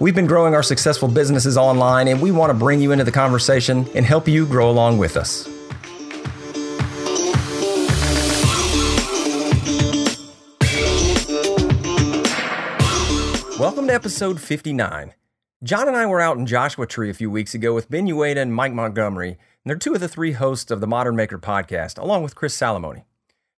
We've been growing our successful businesses online, and we want to bring you into the conversation and help you grow along with us. Welcome to episode 59. John and I were out in Joshua Tree a few weeks ago with Ben Uyeda and Mike Montgomery, and they're two of the three hosts of the Modern Maker podcast, along with Chris Salomone.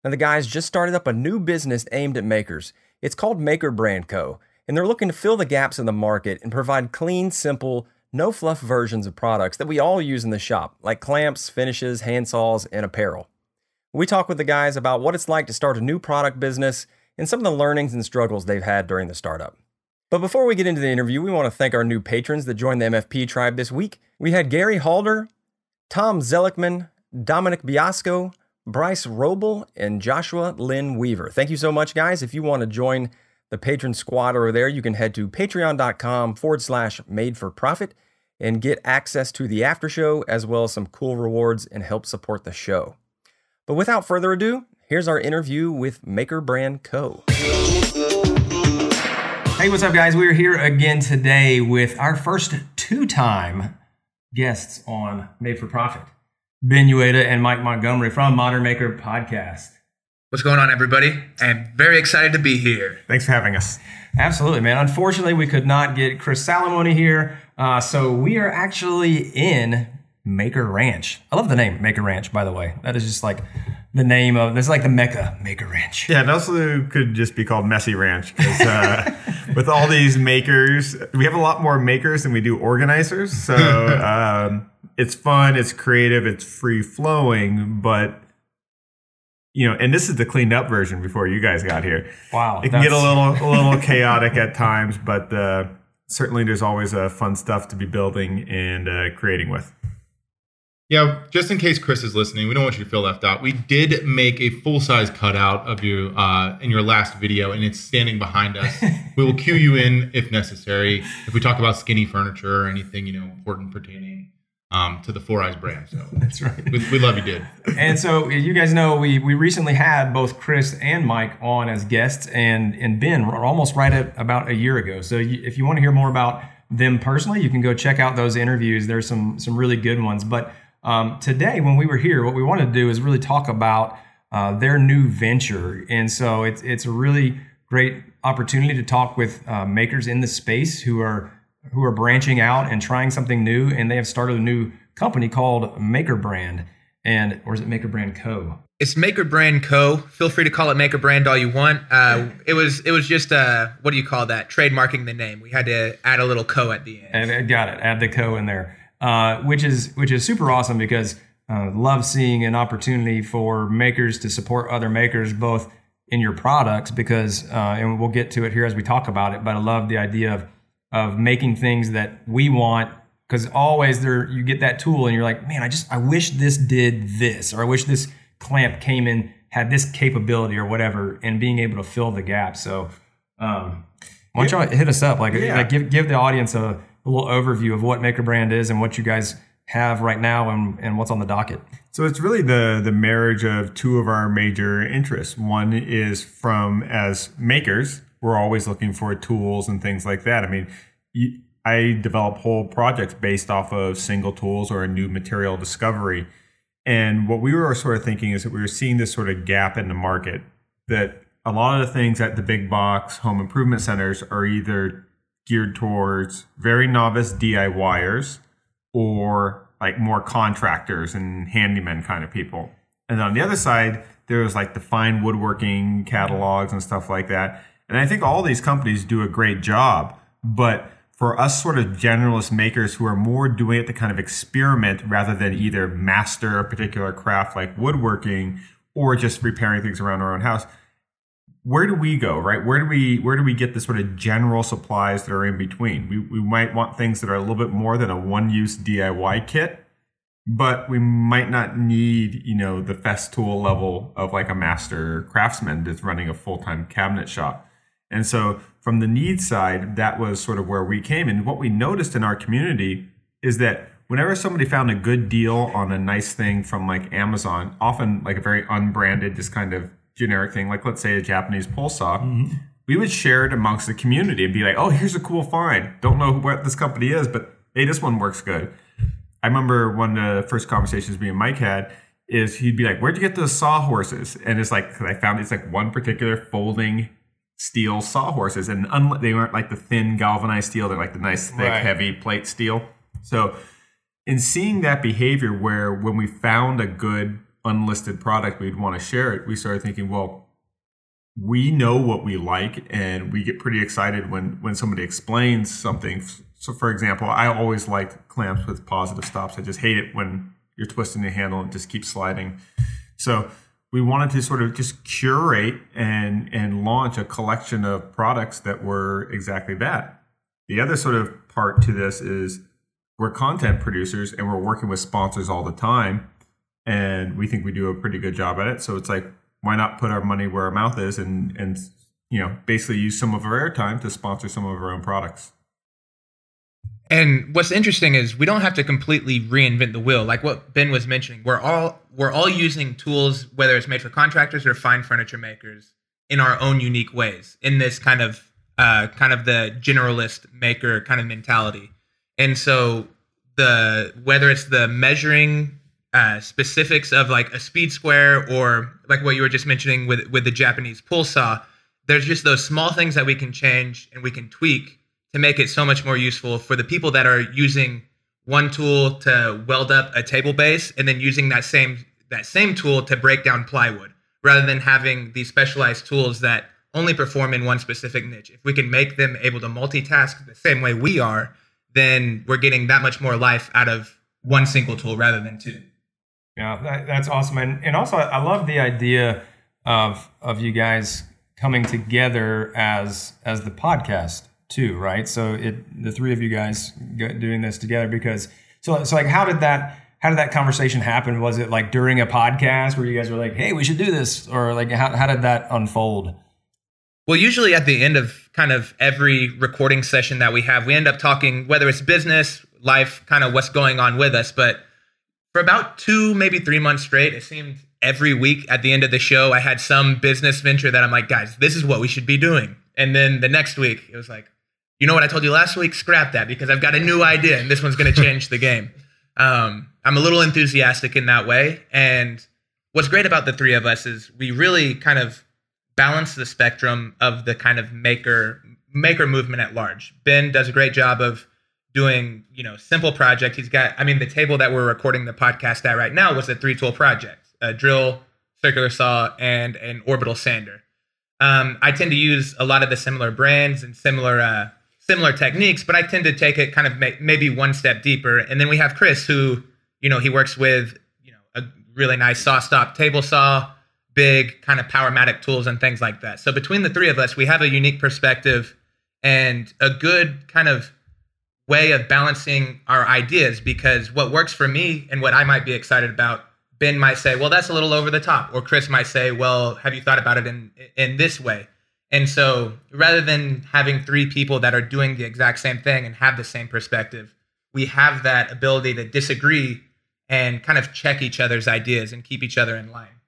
Now, the guys just started up a new business aimed at makers. It's called Maker Brand Co and they're looking to fill the gaps in the market and provide clean, simple, no fluff versions of products that we all use in the shop, like clamps, finishes, handsaws, and apparel. We talk with the guys about what it's like to start a new product business and some of the learnings and struggles they've had during the startup. But before we get into the interview, we want to thank our new patrons that joined the MFP tribe this week. We had Gary Halder, Tom Zellickman, Dominic Biasco, Bryce Roble, and Joshua Lynn Weaver. Thank you so much, guys. If you want to join the patron squad over there, you can head to patreon.com forward slash made for profit and get access to the after show as well as some cool rewards and help support the show. But without further ado, here's our interview with Maker Brand Co. Hey, what's up, guys? We're here again today with our first two time guests on Made for Profit Ben Uyeda and Mike Montgomery from Modern Maker Podcast. What's going on, everybody? I'm very excited to be here. Thanks for having us. Absolutely, man. Unfortunately, we could not get Chris Salomone here. Uh, so we are actually in Maker Ranch. I love the name Maker Ranch, by the way. That is just like the name of this, like the Mecca Maker Ranch. Yeah, it also could just be called Messy Ranch because uh, with all these makers, we have a lot more makers than we do organizers. So um, it's fun, it's creative, it's free flowing, but you know, and this is the cleaned up version before you guys got here. Wow, it can get a little a little chaotic at times, but uh, certainly there's always uh, fun stuff to be building and uh, creating with. Yeah, just in case Chris is listening, we don't want you to feel left out. We did make a full size cutout of you uh, in your last video, and it's standing behind us. we will cue you in if necessary. If we talk about skinny furniture or anything you know important pertaining um, to the Four Eyes brand. So that's right. We, we, love you, dude. and so you guys know we we recently had both Chris and Mike on as guests, and and Ben almost right at about a year ago. So you, if you want to hear more about them personally, you can go check out those interviews. There's some some really good ones. But um, today, when we were here, what we wanted to do is really talk about uh, their new venture, and so it's it's a really great opportunity to talk with uh, makers in the space who are who are branching out and trying something new, and they have started a new company called Maker Brand, and or is it Maker Brand Co? It's Maker Brand Co. Feel free to call it Maker Brand all you want. Uh, it was it was just uh, what do you call that? Trademarking the name. We had to add a little co at the end. And got it. Add the co in there, uh, which is which is super awesome because uh, love seeing an opportunity for makers to support other makers both in your products because uh, and we'll get to it here as we talk about it. But I love the idea of of making things that we want because always there you get that tool and you're like man i just i wish this did this or i wish this clamp came in had this capability or whatever and being able to fill the gap. So um, why don't y'all hit us up? Like, yeah. like give give the audience a, a, little overview of what maker brand is and what you guys have right now and, and what's on the docket. So it's really the the marriage of two of our major interests. One is from as makers we're always looking for tools and things like that. I mean, you, I develop whole projects based off of single tools or a new material discovery. And what we were sort of thinking is that we were seeing this sort of gap in the market that a lot of the things at the big box home improvement centers are either geared towards very novice DIYers or like more contractors and handyman kind of people. And on the other side, there's like the fine woodworking catalogs and stuff like that. And I think all these companies do a great job. But for us sort of generalist makers who are more doing it to kind of experiment rather than either master a particular craft like woodworking or just repairing things around our own house, where do we go, right? Where do we where do we get the sort of general supplies that are in between? We, we might want things that are a little bit more than a one-use DIY kit. but we might not need, you know, the Festool level of like a master craftsman that's running a full time cabinet shop. And so from the need side, that was sort of where we came. And what we noticed in our community is that whenever somebody found a good deal on a nice thing from like Amazon, often like a very unbranded, just kind of generic thing, like let's say a Japanese pull saw, mm-hmm. we would share it amongst the community and be like, oh, here's a cool find. Don't know what this company is, but hey, this one works good. I remember one of the first conversations me and Mike had is he'd be like, where'd you get those sawhorses? And it's like, I found it's like one particular folding steel sawhorses and un- they weren't like the thin galvanized steel. They're like the nice, thick, right. heavy plate steel. So in seeing that behavior where when we found a good unlisted product, we'd want to share it, we started thinking, well, we know what we like and we get pretty excited when when somebody explains something so for example i always like clamps with positive stops i just hate it when you're twisting the handle and just keeps sliding so we wanted to sort of just curate and and launch a collection of products that were exactly that. The other sort of part to this is we're content producers and we're working with sponsors all the time and we think we do a pretty good job at it. So it's like why not put our money where our mouth is and and you know basically use some of our airtime to sponsor some of our own products and what's interesting is we don't have to completely reinvent the wheel like what ben was mentioning we're all we're all using tools whether it's made for contractors or fine furniture makers in our own unique ways in this kind of uh, kind of the generalist maker kind of mentality and so the whether it's the measuring uh, specifics of like a speed square or like what you were just mentioning with with the Japanese pull saw. There's just those small things that we can change and we can tweak to make it so much more useful for the people that are using one tool to weld up a table base and then using that same that same tool to break down plywood rather than having these specialized tools that only perform in one specific niche. If we can make them able to multitask the same way we are, then we're getting that much more life out of one single tool rather than two. Yeah, that, that's awesome, and and also I love the idea of of you guys coming together as as the podcast too, right? So it the three of you guys doing this together because so so like how did that how did that conversation happen? Was it like during a podcast where you guys were like, "Hey, we should do this," or like how how did that unfold? Well, usually at the end of kind of every recording session that we have, we end up talking whether it's business, life, kind of what's going on with us, but for about two, maybe three months straight, it seemed every week at the end of the show, I had some business venture that I'm like, guys, this is what we should be doing. And then the next week, it was like, you know what I told you last week? Scrap that because I've got a new idea and this one's going to change the game. Um, I'm a little enthusiastic in that way. And what's great about the three of us is we really kind of balance the spectrum of the kind of maker maker movement at large. Ben does a great job of doing you know simple project he's got i mean the table that we're recording the podcast at right now was a three tool project a drill circular saw and an orbital sander um, i tend to use a lot of the similar brands and similar uh, similar techniques but i tend to take it kind of may- maybe one step deeper and then we have chris who you know he works with you know a really nice saw stop table saw big kind of powermatic tools and things like that so between the three of us we have a unique perspective and a good kind of way of balancing our ideas because what works for me and what I might be excited about, Ben might say, well, that's a little over the top. Or Chris might say, well, have you thought about it in, in this way? And so rather than having three people that are doing the exact same thing and have the same perspective, we have that ability to disagree and kind of check each other's ideas and keep each other in line.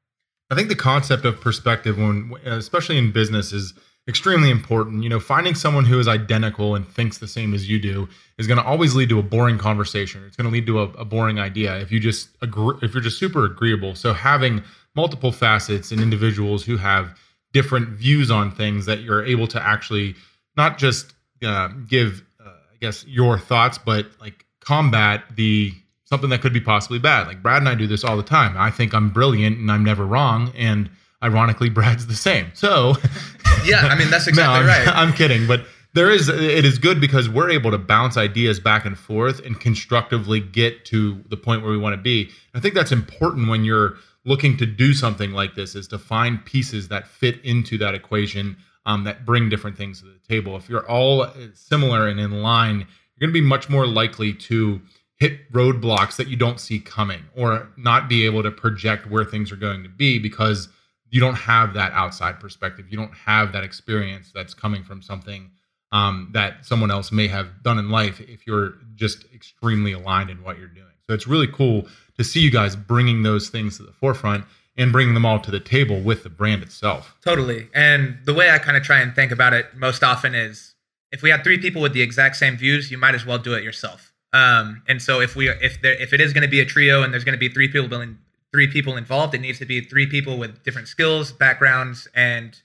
I think the concept of perspective, when especially in business, is extremely important. You know, finding someone who is identical and thinks the same as you do is going to always lead to a boring conversation. It's going to lead to a, a boring idea if you just agree, if you're just super agreeable. So having multiple facets and individuals who have different views on things that you're able to actually not just uh, give, uh, I guess, your thoughts, but like combat the something that could be possibly bad. Like Brad and I do this all the time. I think I'm brilliant and I'm never wrong, and ironically, Brad's the same. So yeah, I mean that's exactly no, I'm, right. I'm kidding, but there is it is good because we're able to bounce ideas back and forth and constructively get to the point where we want to be. I think that's important when you're looking to do something like this is to find pieces that fit into that equation um, that bring different things to the table. If you're all similar and in line, you're going to be much more likely to hit roadblocks that you don't see coming or not be able to project where things are going to be because you don't have that outside perspective. You don't have that experience that's coming from something um, that someone else may have done in life if you're just extremely aligned in what you're doing. So it's really cool to see you guys bringing those things to the forefront and bringing them all to the table with the brand itself. Totally. And the way I kind of try and think about it most often is if we had three people with the exact same views, you might as well do it yourself. Um, and so if we if there if it is going to be a trio and there's going to be three people in, three people involved, it needs to be three people with different skills, backgrounds, and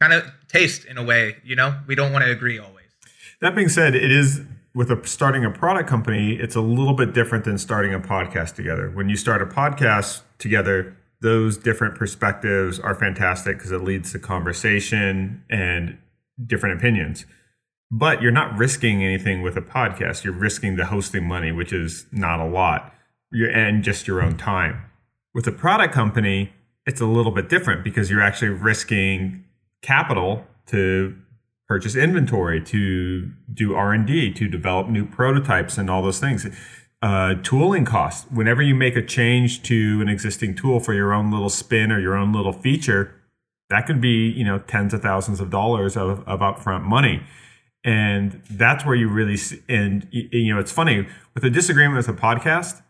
kind of taste in a way. You know, we don't want to agree always. That being said, it is with a, starting a product company, it's a little bit different than starting a podcast together. When you start a podcast together, those different perspectives are fantastic because it leads to conversation and different opinions. But you're not risking anything with a podcast. You're risking the hosting money, which is not a lot, and just your own time. With a product company, it's a little bit different because you're actually risking capital to purchase inventory, to do R&D, to develop new prototypes and all those things. Uh, tooling costs. Whenever you make a change to an existing tool for your own little spin or your own little feature, that could be you know tens of thousands of dollars of, of upfront money, and that's where you really see, and you know it's funny with a disagreement with a podcast,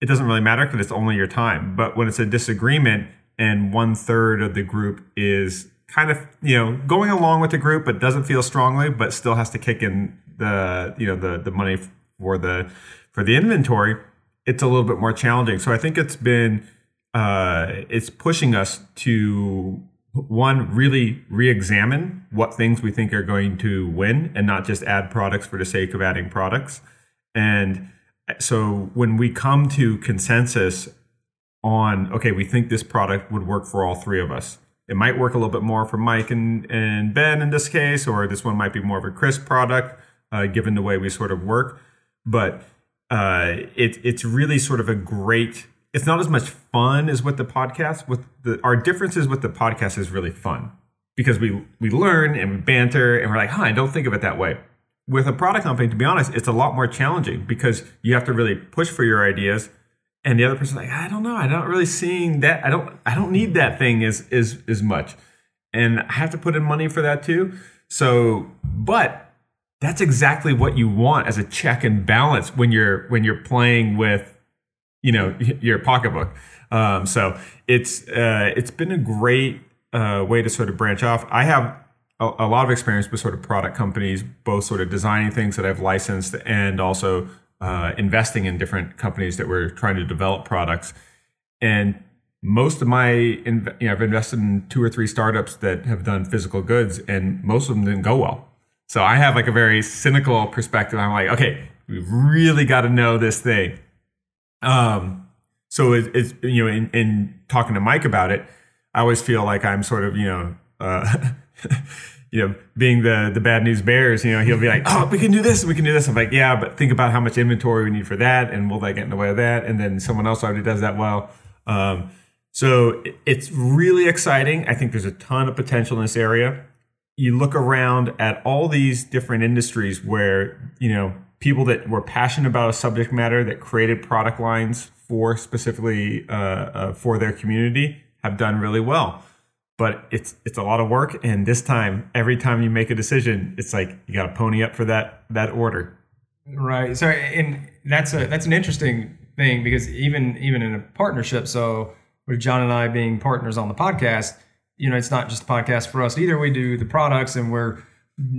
it doesn't really matter because it's only your time. But when it's a disagreement and one third of the group is kind of you know going along with the group but doesn't feel strongly but still has to kick in the you know the the money for the for the inventory it's a little bit more challenging. So i think it's been uh it's pushing us to one really re-examine what things we think are going to win and not just add products for the sake of adding products. And so when we come to consensus on okay we think this product would work for all three of us it might work a little bit more for Mike and, and Ben in this case, or this one might be more of a Chris product, uh, given the way we sort of work. But uh, it, it's really sort of a great. It's not as much fun as with the podcast. With the our differences with the podcast is really fun because we we learn and we banter and we're like, huh, I don't think of it that way. With a product company, to be honest, it's a lot more challenging because you have to really push for your ideas and the other person's like i don't know i don't really seeing that i don't i don't need that thing as as as much. And i have to put in money for that too. So but that's exactly what you want as a check and balance when you're when you're playing with you know your pocketbook. Um, so it's uh, it's been a great uh, way to sort of branch off. I have a, a lot of experience with sort of product companies both sort of designing things that i've licensed and also uh, investing in different companies that were trying to develop products. And most of my, you know, I've invested in two or three startups that have done physical goods, and most of them didn't go well. So I have like a very cynical perspective. I'm like, okay, we've really got to know this thing. Um, so it, it's you know, in, in talking to Mike about it, I always feel like I'm sort of you know. Uh, you know, being the the bad news bears, you know, he'll be like, "Oh, we can do this, we can do this." I'm like, "Yeah, but think about how much inventory we need for that, and will that get in the way of that?" And then someone else already does that well. Um, so it's really exciting. I think there's a ton of potential in this area. You look around at all these different industries where you know people that were passionate about a subject matter that created product lines for specifically uh, uh, for their community have done really well but it's it's a lot of work. And this time every time you make a decision it's like you got to pony up for that that order. Right. So and that's a that's an interesting thing because even even in a partnership so with john and i being partners on the podcast you know it's not just a podcast for us either. We do the products and we're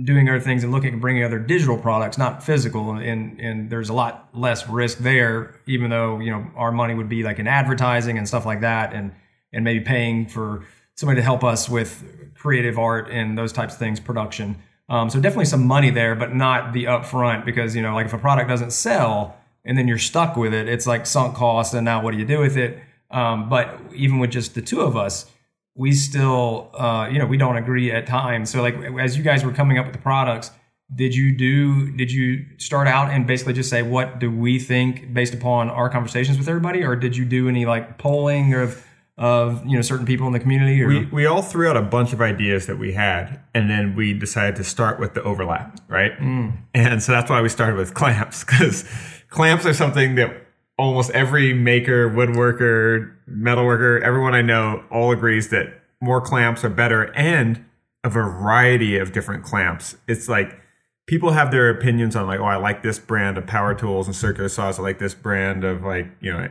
doing other things and looking at bringing other digital products not physical. And and there's a lot less risk there even though you know our money would be like in advertising and stuff like that and and maybe paying for somebody to help us with creative art and those types of things, production. Um, so definitely some money there, but not the upfront because you know, like if a product doesn't sell and then you're stuck with it, it's like sunk cost, and now what do you do with it? Um, but even with just the two of us, we still, uh, you know, we don't agree at times. So like as you guys were coming up with the products, did you do? Did you start out and basically just say what do we think based upon our conversations with everybody, or did you do any like polling of of you know certain people in the community? Or? We we all threw out a bunch of ideas that we had, and then we decided to start with the overlap, right? Mm. And so that's why we started with clamps because clamps are something that almost every maker, woodworker, metalworker, everyone I know all agrees that more clamps are better and a variety of different clamps. It's like people have their opinions on like, oh, I like this brand of power tools and circular saws. I like this brand of like, you know,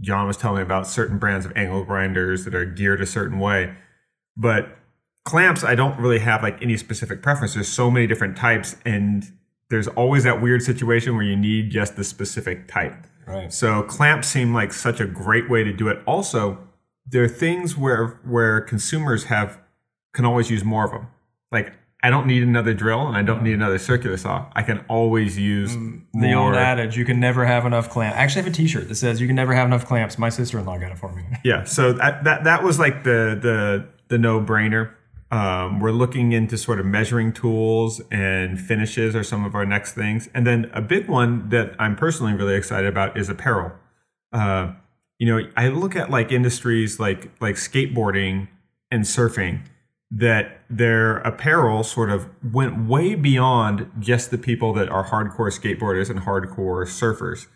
John was telling me about certain brands of angle grinders that are geared a certain way. But clamps, I don't really have like any specific preference. There's so many different types, and there's always that weird situation where you need just the specific type. Right. So clamps seem like such a great way to do it. Also, there are things where where consumers have can always use more of them. Like I don't need another drill and I don't need another circular saw. I can always use The more. old adage, you can never have enough clamps. I actually have a T-shirt that says you can never have enough clamps. My sister-in-law got it for me. Yeah, so that that, that was like the the the no brainer. Um, we're looking into sort of measuring tools and finishes are some of our next things, and then a big one that I'm personally really excited about is apparel. Uh, you know, I look at like industries like like skateboarding and surfing that their apparel sort of went way beyond just the people that are hardcore skateboarders and hardcore surfers.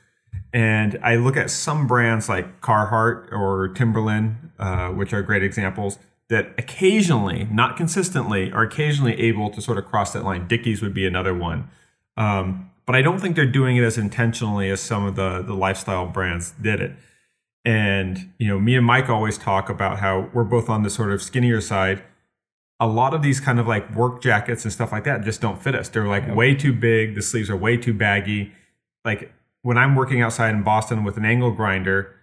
And I look at some brands like Carhartt or Timberland, uh, which are great examples, that occasionally, not consistently, are occasionally able to sort of cross that line. Dickies would be another one. Um, but I don't think they're doing it as intentionally as some of the, the lifestyle brands did it. And, you know, me and Mike always talk about how we're both on the sort of skinnier side. A lot of these kind of like work jackets and stuff like that just don't fit us. They're like way too big. The sleeves are way too baggy. Like when I'm working outside in Boston with an angle grinder,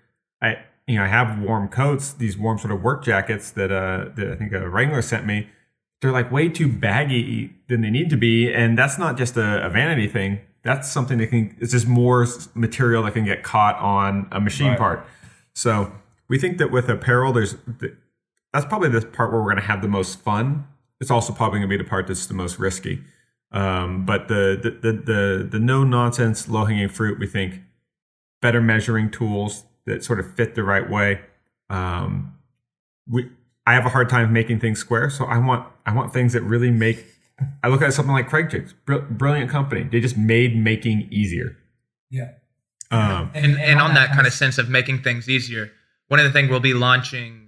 I you know I have warm coats, these warm sort of work jackets that uh that I think a Wrangler sent me. They're like way too baggy than they need to be, and that's not just a, a vanity thing. That's something that can it's just more material that can get caught on a machine Right. part. So we think that with apparel, there's th- that's probably the part where we're going to have the most fun. It's also probably going to be the part that's the most risky. Um, but the the the the, the no nonsense low hanging fruit, we think better measuring tools that sort of fit the right way. Um, we I have a hard time making things square, so I want I want things that really make. I look at something like Kreg Jigs, br- brilliant company. They just made making easier. Yeah. Um, and, and on that kind of sense of making things easier, one of the things we'll be launching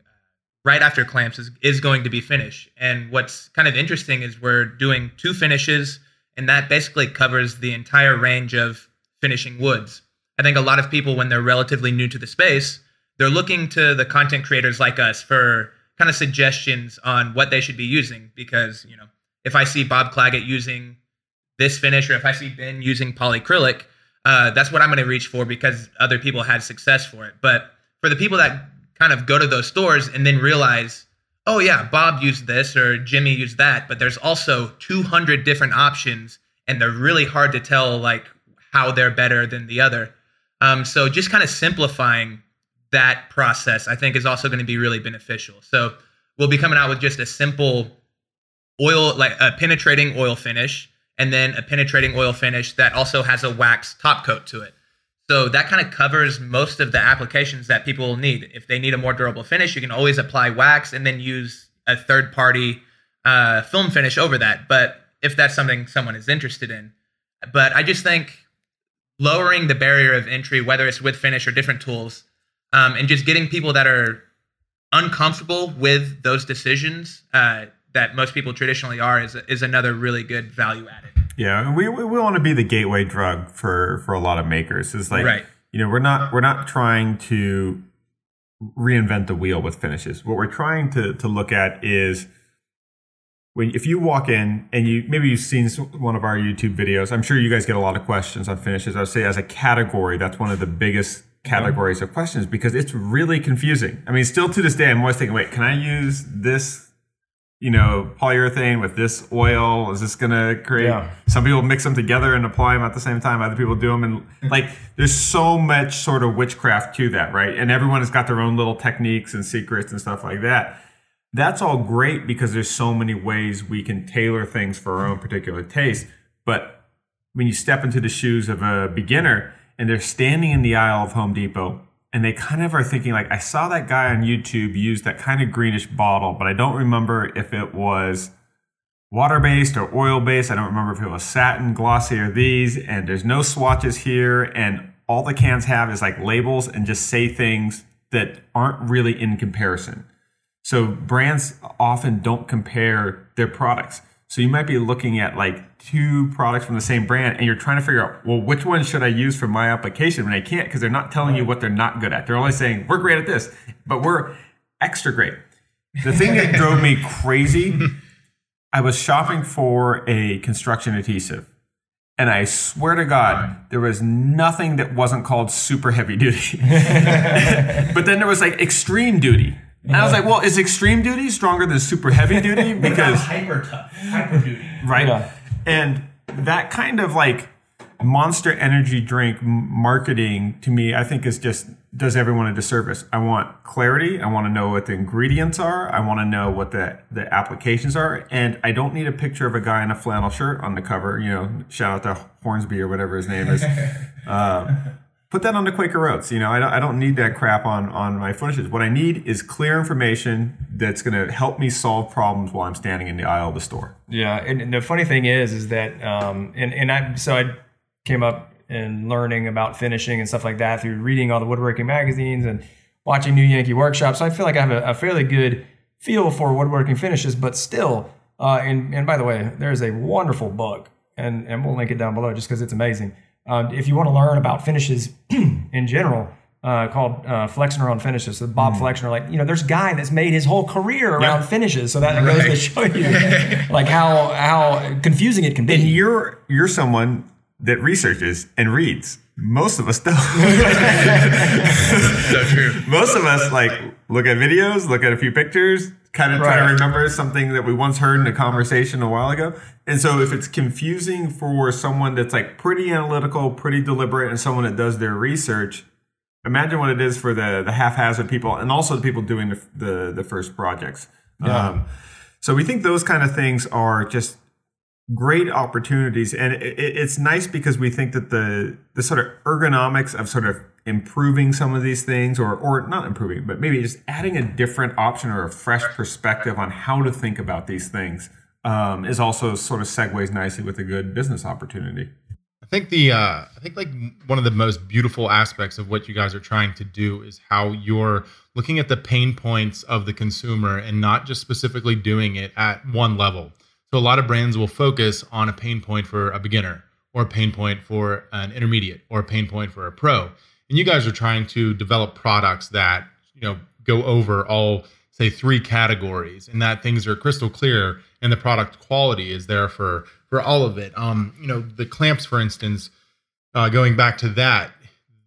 right after clamps is, is going to be finish. And what's kind of interesting is we're doing two finishes, and that basically covers the entire range of finishing woods. I think a lot of people, when they're relatively new to the space, they're looking to the content creators like us for kind of suggestions on what they should be using. Because, you know, if I see Bob Claggett using this finish, or if I see Ben using polyacrylic, uh, that's what I'm going to reach for because other people had success for it. But for the people that kind of go to those stores and then realize, oh yeah, Bob used this or Jimmy used that, but there's also 200 different options, and they're really hard to tell like how they're better than the other. Um, so just kind of simplifying that process, I think, is also going to be really beneficial. So we'll be coming out with just a simple oil, like a penetrating oil finish, and then a penetrating oil finish that also has a wax top coat to it. So that kind of covers most of the applications that people will need. If they need a more durable finish, you can always apply wax and then use a third party uh, film finish over that. But if that's something someone is interested in, but I just think lowering the barrier of entry, whether it's with finish or different tools, um, and just getting people that are uncomfortable with those decisions uh, that most people traditionally are is, is another really good value added. Yeah, and we we, we want to be the gateway drug for for a lot of makers. It's like Right. you know we're not we're not trying to reinvent the wheel with finishes. What we're trying to to look at is when if you walk in and you maybe you've seen one of our YouTube videos. I'm sure you guys get a lot of questions on finishes. I would say as a category, that's one of the biggest categories of questions because it's really confusing. I mean, still to this day, I'm always thinking, wait, can I use this? You know, polyurethane with this oil is this gonna create? Yeah. Some people mix them together and apply them at the same time. Other people do them, and like there's so much sort of witchcraft to that, right? And everyone has got their own little techniques and secrets and stuff like that. That's all great because there's so many ways we can tailor things for our own particular taste. But when you step into the shoes of a beginner and they're standing in the aisle of Home Depot and they kind of are thinking like, I saw that guy on YouTube use that kind of greenish bottle, but I don't remember if it was water based or oil based. I don't remember if it was satin, glossy, or these. And there's no swatches here. And all the cans have is like labels and just say things that aren't really in comparison. So brands often don't compare their products. So you might be looking at like two products from the same brand and you're trying to figure out, well, which one should I use for my application And I can't because they're not telling you what they're not good at. They're only saying, we're great at this, but we're extra great. The thing that drove me crazy, I was shopping for a construction adhesive. And I swear to God, there was nothing that wasn't called super heavy duty. but then there was like extreme duty. And I was like, well, is extreme duty stronger than super heavy duty? Because hyper tough, hyper duty. right? Yeah. And that kind of like monster energy drink marketing to me, I think is just does everyone a disservice. I want clarity. I want to know what the ingredients are. I want to know what the, the applications are. And I don't need a picture of a guy in a flannel shirt on the cover. You know, shout out to Hornsby or whatever his name is. uh, put that on the Quaker Oats. You know, I don't, I don't need that crap on, on my footages. What I need is clear information that's going to help me solve problems while I'm standing in the aisle of the store. Yeah, and, and the funny thing is, is that, um, and and I so I came up and learning about finishing and stuff like that through reading all the woodworking magazines and watching New Yankee workshops. So I feel like I have a, a fairly good feel for woodworking finishes, but still, uh, and and by the way, there is a wonderful book, and and we'll link it down below just because it's amazing. Um, if you want to learn about finishes in general. Uh, called uh, Flexner on finishes. So Bob Flexner, like you know, there's a guy that's made his whole career around finishes. So that goes to show you, like how how confusing it can be. And you're you're someone that researches and reads. Most of us don't. So true. Most of us like look at videos, look at a few pictures, kind of trying to remember something that we once heard in a conversation a while ago. And so if it's confusing for someone that's like pretty analytical, pretty deliberate, and someone that does their research, imagine what it is for the the haphazard people and also the people doing the the, the first projects. Um, so we think those kind of things are just great opportunities and it, it- it's nice because we think that the the sort of ergonomics of sort of improving some of these things or or not improving but maybe just adding a different option or a fresh perspective on how to think about these things um, is also sort of segues nicely with a good business opportunity I think the uh, I think like one of the most beautiful aspects of what you guys are trying to do is how you're looking at the pain points of the consumer and not just specifically doing it at one level. So a lot of brands will focus on a pain point for a beginner or a pain point for an intermediate or a pain point for a pro. And you guys are trying to develop products that, you know, go over all say three categories and that things are crystal clear and the product quality is there for for all of it. Um, you know, the clamps for instance, uh, going back to that,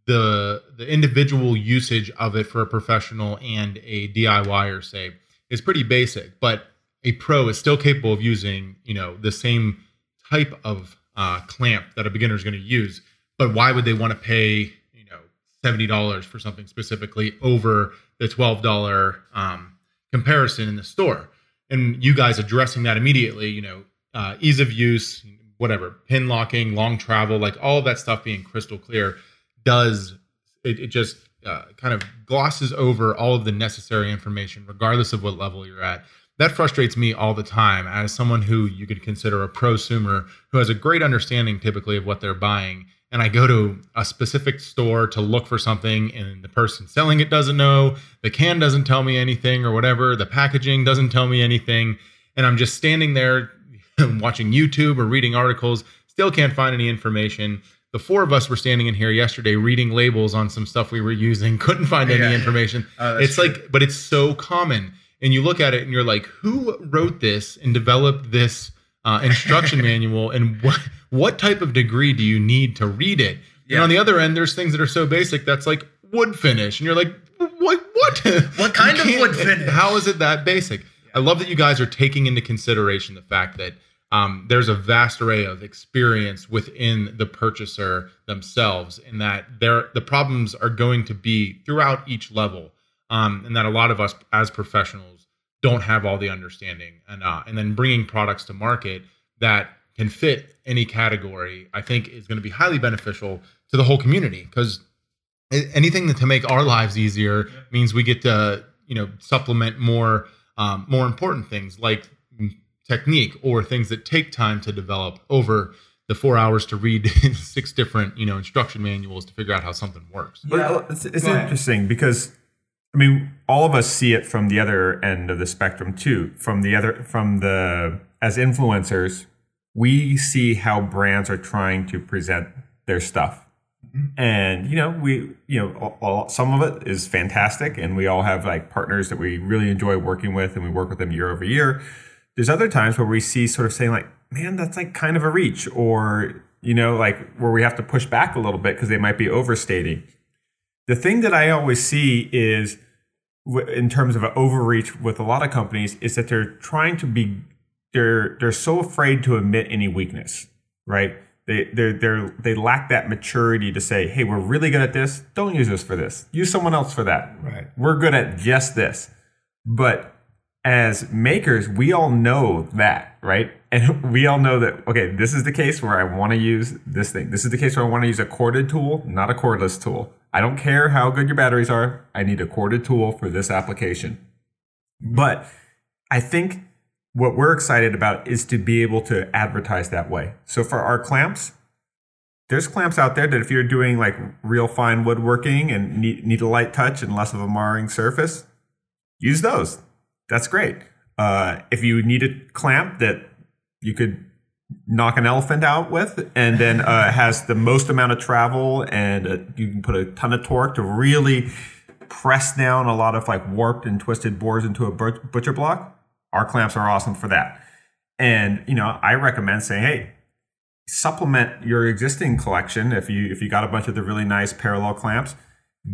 the the individual usage of it for a professional and a DIYer say is pretty basic, but a pro is still capable of using you know the same type of uh, clamp that a beginner is going to use. But why would they want to pay you know seventy dollars for something specifically over the twelve dollar um, comparison in the store? And you guys addressing that immediately, you know, uh, ease of use, whatever, pin locking, long travel, like all that stuff being crystal clear does it, it just uh, kind of glosses over all of the necessary information, regardless of what level you're at. That frustrates me all the time as someone who you could consider a prosumer who has a great understanding typically of what they're buying. And I go to a specific store to look for something, and the person selling it doesn't know, the can doesn't tell me anything, or whatever, the packaging doesn't tell me anything. And I'm just standing there watching YouTube or reading articles, still can't find any information the four of us were standing in here yesterday reading labels on some stuff we were using couldn't find any Yeah. information Oh, it's like but it's so common and you look at it and you're like who wrote this and developed this uh, instruction manual and what what type of degree do you need to read it? And on the other end there's things that are so basic that's like wood finish and you're like what what? What kind of wood finish? how is it that basic? I love that you guys are taking into consideration the fact that um, there's a vast array of experience within the purchaser themselves, and that there the problems are going to be throughout each level, um, and that a lot of us as professionals don't have all the understanding, and uh, and then bringing products to market that can fit any category, I think is going to be highly beneficial to the whole community. Because anything to make our lives easier means we get to you know supplement more um, more important things like technique or things that take time to develop over the four hours to read six different you know instruction manuals to figure out how something works. But uh, it's, it's interesting because I mean, all of us see it from the other end of the spectrum too. From the other, from the as influencers, we see how brands are trying to present their stuff, mm-hmm. and you know, we you know, all, all- some of it is fantastic, and we all have like partners that we really enjoy working with, and we work with them year over year. There's other times where we see sort of saying like, man, that's like kind of a reach, or you know, like where we have to push back a little bit because they might be overstating the thing that I always see is in terms of an overreach with a lot of companies is that they're trying to be they're they're so afraid to admit any weakness, right? They they they they lack that maturity to say, "Hey, we're really good at this. Don't use us for this. Use someone else for that. Right. We're good at just this." But as makers, we all know that, right? And we all know that, okay, this is the case where I want to use this thing. This is the case where I want to use a corded tool, not a cordless tool. I don't care how good your batteries are. I need a corded tool for this application. But I think what we're excited about is to be able to advertise that way. So for our clamps, there's clamps out there that if you're doing like real fine woodworking and need, need a light touch and less of a marring surface, use those. That's great. Uh, if you need a clamp that you could knock an elephant out with and then uh, has the most amount of travel and uh, you can put a ton of torque to really press down a lot of like warped and twisted boards into a butcher block, our clamps are awesome for that. And you know, I recommend saying, hey, supplement your existing collection if you if you got a bunch of the really nice parallel clamps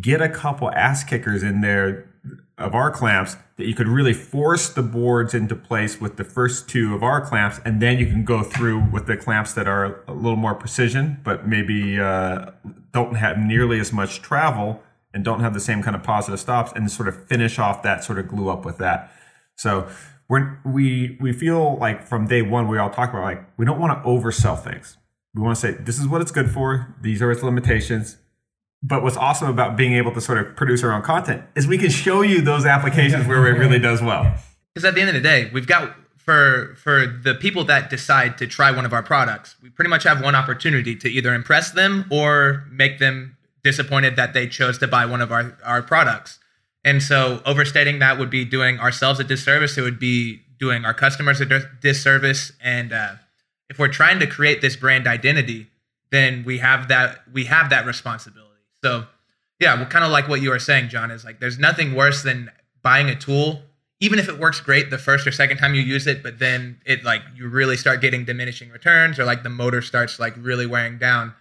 get a couple ass kickers in there of our clamps that you could really force the boards into place with the first two of our clamps and then you can go through with the clamps that are a little more precision but maybe uh, don't have nearly as much travel and don't have the same kind of positive stops and sort of finish off that sort of glue up with that so we're, we we feel like from day one we all talk about like we don't want to oversell things. We want to say this is what it's good for. These are its limitations. But what's awesome about being able to sort of produce our own content is we can show you those applications where it really does well. Because at the end of the day, we've got for for the people that decide to try one of our products, we pretty much have one opportunity to either impress them or make them disappointed that they chose to buy one of our, our products. And so overstating that would be doing ourselves a disservice. It would be doing our customers a disservice. And uh, if we're trying to create this brand identity, then we have that we have that responsibility. So yeah, well, kind of like what you were saying, John, is like there's nothing worse than buying a tool, even if it works great the first or second time you use it, but then it like you really start getting diminishing returns or like the motor starts like really wearing down.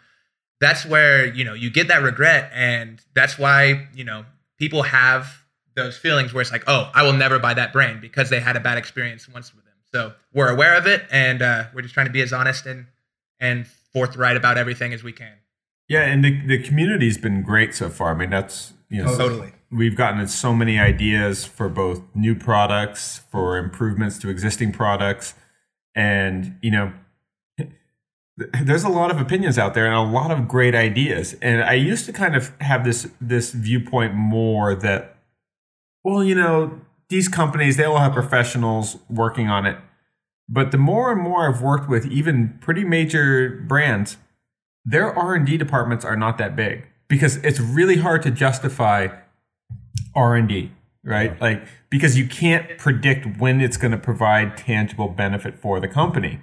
That's where, you know, you get that regret. And that's why, you know, people have those feelings where it's like, oh, I will never buy that brand because they had a bad experience once with them. So we're aware of it and uh, we're just trying to be as honest and and forthright about everything as we can. Yeah, and the, the community's been great so far. I mean, that's you know, Totally. We've gotten so many ideas for both new products, for improvements to existing products, and you know, there's a lot of opinions out there and a lot of great ideas. And I used to kind of have this this viewpoint more that, well, you know, these companies they all have professionals working on it. But the more and more I've worked with even pretty major brands, their R&D departments are not that big because it's really hard to justify R&D, right? Like because you can't predict when it's going to provide tangible benefit for the company.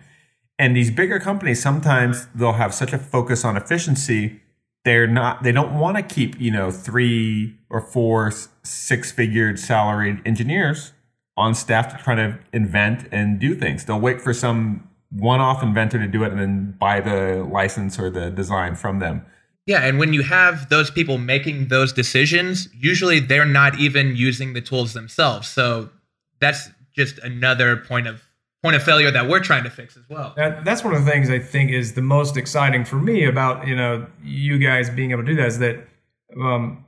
And these bigger companies sometimes they'll have such a focus on efficiency, they're not they don't want to keep, you know, 3 or 4 six-figured salaried engineers on staff to try to invent and do things. They'll wait for some one-off inventor to do it and then buy the license or the design from them. Yeah, and when you have those people making those decisions, usually they're not even using the tools themselves. So that's just another point of point of failure that we're trying to fix as well. That, that's one of the things I think is the most exciting for me about you know you guys being able to do that is that um,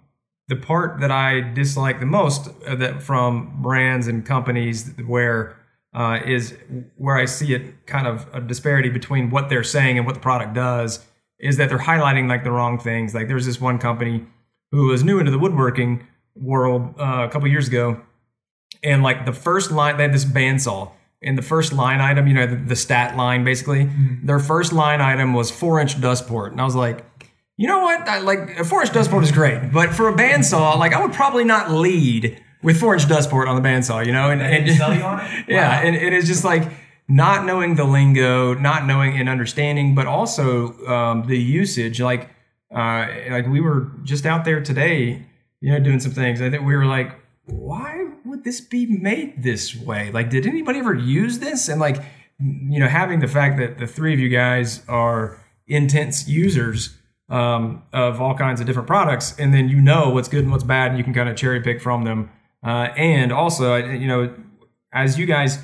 the part that I dislike the most uh, that from brands and companies where uh, is where I see it kind of a disparity between what they're saying and what the product does is that they're highlighting like the wrong things. Like there's this one company who was new into the woodworking world uh, a couple years ago, and like the first line they had this bandsaw And the first line item, you know, the, the stat line basically, their first line item was four inch dust port. And I was like, you know what? I, like a four inch dust port is great, but for a bandsaw, like I would probably not lead with inch dust port on the bandsaw, you know? And, and sell you on it? yeah, and it is just like not knowing the lingo, not knowing and understanding, but also um, the usage. Like, uh, like we were just out there today, you know, doing some things. I think we were like, why would this be made this way? Like, did anybody ever use this? And like, you know, having the fact that the three of you guys are intense users um, of all kinds of different products, and then you know what's good and what's bad, and you can kind of cherry pick from them. Uh, and also, you know, as you guys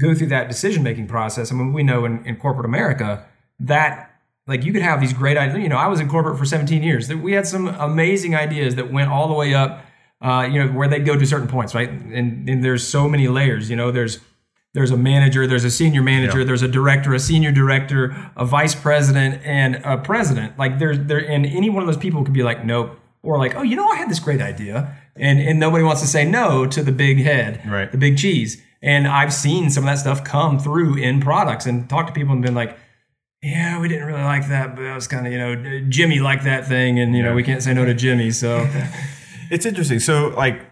go through that decision making process, I mean, we know in, in corporate America that like you could have these great ideas. You know, I was in corporate for 17 years. That We had some amazing ideas that went all the way up. Uh, you know, where they go to certain points, right? And, and there's so many layers. You know, there's there's a manager, there's a senior manager, there's a director, a senior director, a vice president, and a president. Like there's there, and any one of those people could be like, nope, or like, oh, you know, I had this great idea, and and nobody wants to say no to the big head, Right. the big cheese. And I've seen some of that stuff come through in products, and talk to people and been like, yeah, we didn't really like that, but that was kind of you know Jimmy liked that thing, and you know we can't say no to Jimmy, so It's interesting. So like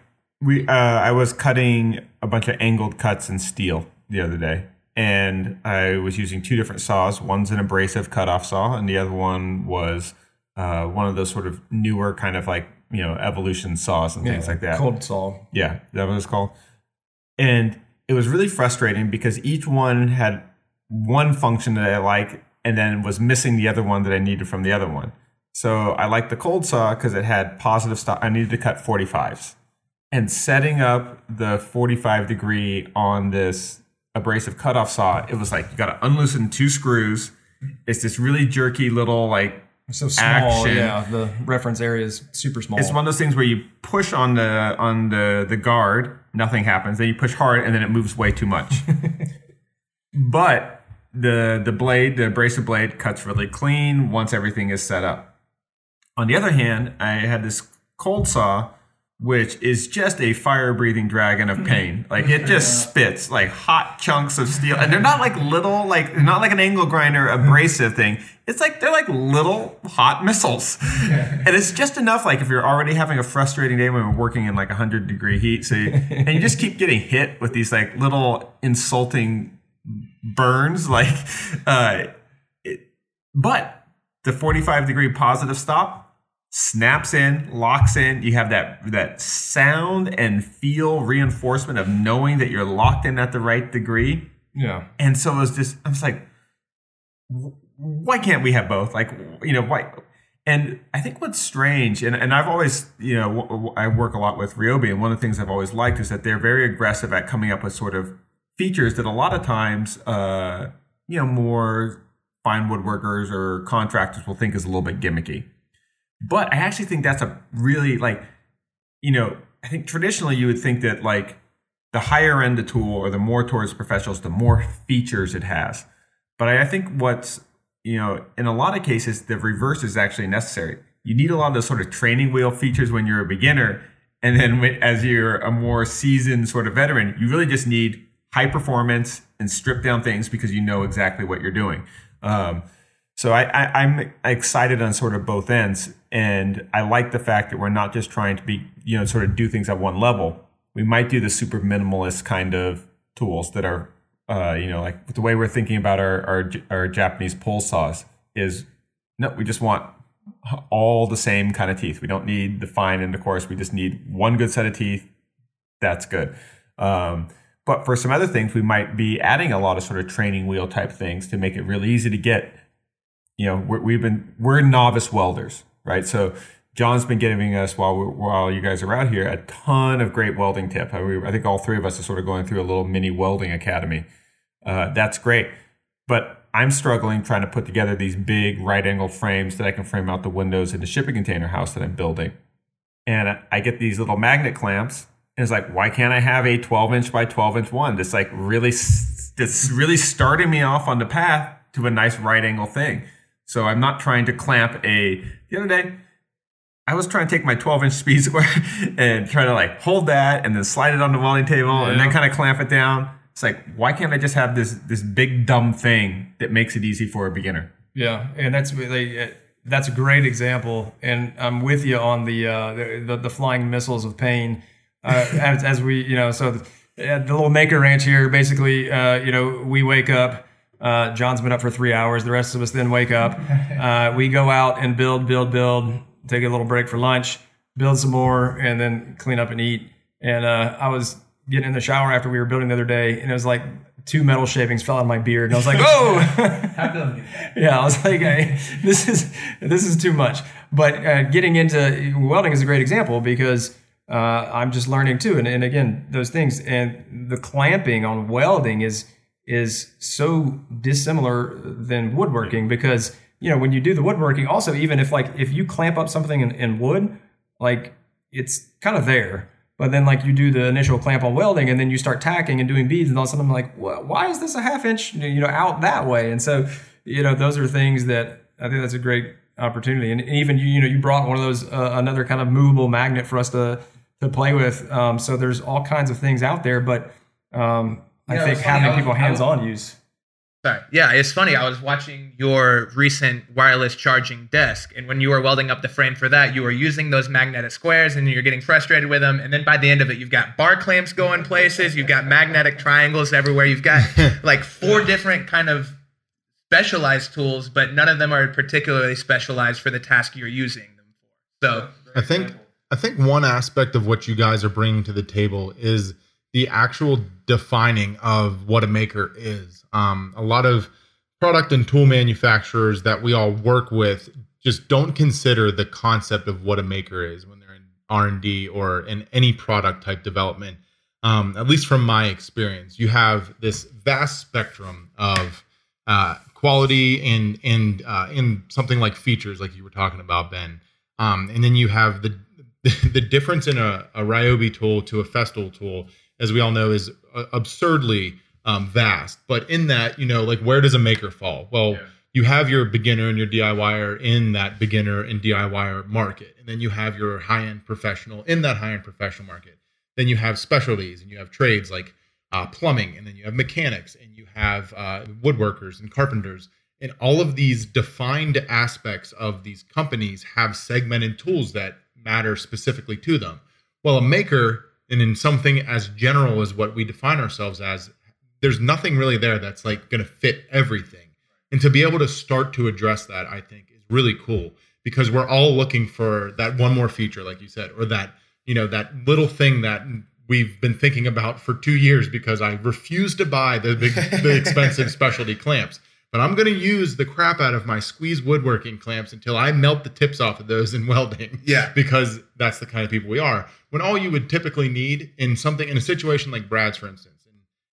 we, uh, I was cutting a bunch of angled cuts in steel the other day, and I was using two different saws. One's an abrasive cutoff saw, and the other one was uh, one of those sort of newer kind of like you know evolution saws and things like that. cold saw. Yeah, that was called. And it was really frustrating because each one had one function that I like and then was missing the other one that I needed from the other one. So I liked the cold saw because it had positive stop. I needed to cut 45s. And setting up the 45 degree on this abrasive cutoff saw, it was like you got to unloosen two screws. It's this really jerky little like So small, Action. yeah. The reference area is super small. It's one of those things where you push on the on the the guard, nothing happens. Then you push hard, and then it moves way too much. but the the blade, the abrasive blade, cuts really clean once everything is set up. On the other hand, I had this cold saw, which is just a fire breathing dragon of pain. Like it just spits like hot chunks of steel, and they're not like little, like they're not like an angle grinder abrasive thing. It's like they're like little hot missiles, and it's just enough. Like if you're already having a frustrating day when we're working in like 100 degree heat, so you, and you just keep getting hit with these like little insulting burns, like uh, it, but the 45 degree positive stop snaps in, locks in. You have that that sound and feel reinforcement of knowing that you're locked in at the right degree. yeah. And so it was just, I was like, why can't we have both? Like, you know, why? And I think what's strange, and, and I've always, you know, I work a lot with Ryobi, and one of the things I've always liked is that they're very aggressive at coming up with sort of features that a lot of times, uh, you know, more fine woodworkers or contractors will think is a little bit gimmicky. But I actually think that's a really like, you know, I think traditionally you would think that like the higher end the tool or the more towards professionals, the more features it has. But I think what's, you know, in a lot of cases, the reverse is actually necessary. You need a lot of those sort of training wheel features when you're a beginner. And then as you're a more seasoned sort of veteran, you really just need high performance and strip down things because you know exactly what you're doing. Um, so I, I, I'm excited on sort of both ends, and I like the fact that we're not just trying to be, you know, sort of do things at one level. We might do the super minimalist kind of tools that are, uh, you know, like the way we're thinking about our our, our Japanese pull saws is, no, we just want all the same kind of teeth. We don't need the fine and the coarse. We just need one good set of teeth. That's good. Um, but for some other things, we might be adding a lot of sort of training wheel type things to make it really easy to get you know we're, we've been we're novice welders right? So john's been giving us while while you guys are out here a ton of great welding tip. I, I think all three of us are sort of going through a little mini welding academy. Uh, that's great. But i'm struggling trying to put together these big right angle frames that i can frame out the windows in the shipping container house that i'm building. And I- i get these little magnet clamps and it's like why can't i have a 12 inch by 12 inch one? That's like really that's really starting me off on the path to a nice right angle thing. So I'm not trying to clamp a. The other day, I was trying to take my 12 inch speed square and try to like hold that and then slide it on the welding table and then kind of clamp it down. It's like, why can't I just have this this big dumb thing that makes it easy for a beginner? Yeah, and that's really uh, that's a great example, and I'm with you on the uh, the, the, the flying missiles of pain. Uh, as, as we, you know, so the, at the little maker ranch here, basically, uh, you know, we wake up. Uh, John's been up for three hours. The rest of us then wake up. Uh, we go out and build, build, build. Take a little break for lunch, build some more, and then clean up and eat. And uh, I was getting in the shower after we were building the other day, and it was like two metal shavings fell out of my beard, and I was like, "Oh!" Yeah, I was like, I, "This is this is too much." But uh, getting into welding is a great example because uh, I'm just learning too, and, and again, those things and the clamping on welding is is so dissimilar than woodworking because you know when you do the woodworking, also even if like if you clamp up something in, in wood, like it's kind of there. But then, like you do the initial clamp on welding, and then you start tacking and doing beads, and all of a sudden I'm like, "Wh- why is this a half inch, you know, out that way? And so, you know, those are things that I think that's a great opportunity. And even you, you know, you brought one of those uh, another kind of movable magnet for us to to play with. Um, so there's all kinds of things out there, but um, I Yeah, think it's funny. having I was- people hands on use. Sorry. Yeah, it's funny. I was watching your recent wireless charging desk, and when you were welding up the frame for that, you were using those magnetic squares, and you're getting frustrated with them. And then by the end of it, you've got bar clamps going places, you've got magnetic triangles everywhere, you've got like four different kind of specialized tools, but none of them are particularly specialized for the task you're using them for. So I think I think one aspect of what you guys are bringing to the table is the actual defining of what a maker is. Um, a lot of product and tool manufacturers that we all work with just don't consider the concept of what a maker is when they're in R and D or in any product type development. Um, at least from my experience, you have this vast spectrum of uh, quality and and uh, in something like features, like you were talking about, Ben. Um, and then you have the the difference in a, a Ryobi tool to a Festool tool, as we all know, is uh, absurdly um, vast. But in that, you know, like where does a maker fall? Well, you have your beginner and your DIYer in that beginner and DIYer market, and then you have your high end professional in that high end professional market. Then you have specialties and you have trades like uh, plumbing, and then you have mechanics, and you have uh, woodworkers and carpenters. And all of these defined aspects of these companies have segmented tools that matter specifically to them. Well, a maker, and in something as general as what we define ourselves as, there's nothing really there that's like going to fit everything. And to be able to start to address that, I think, is really cool because we're all looking for that one more feature, like you said, or that you know that little thing that we've been thinking about for two years because I refuse to buy the big, the expensive specialty clamps. But I'm going to use the crap out of my squeeze woodworking clamps until I melt the tips off of those in welding. Yeah. because that's the kind of people we are. When all you would typically need in something in a situation like Brad's, for instance,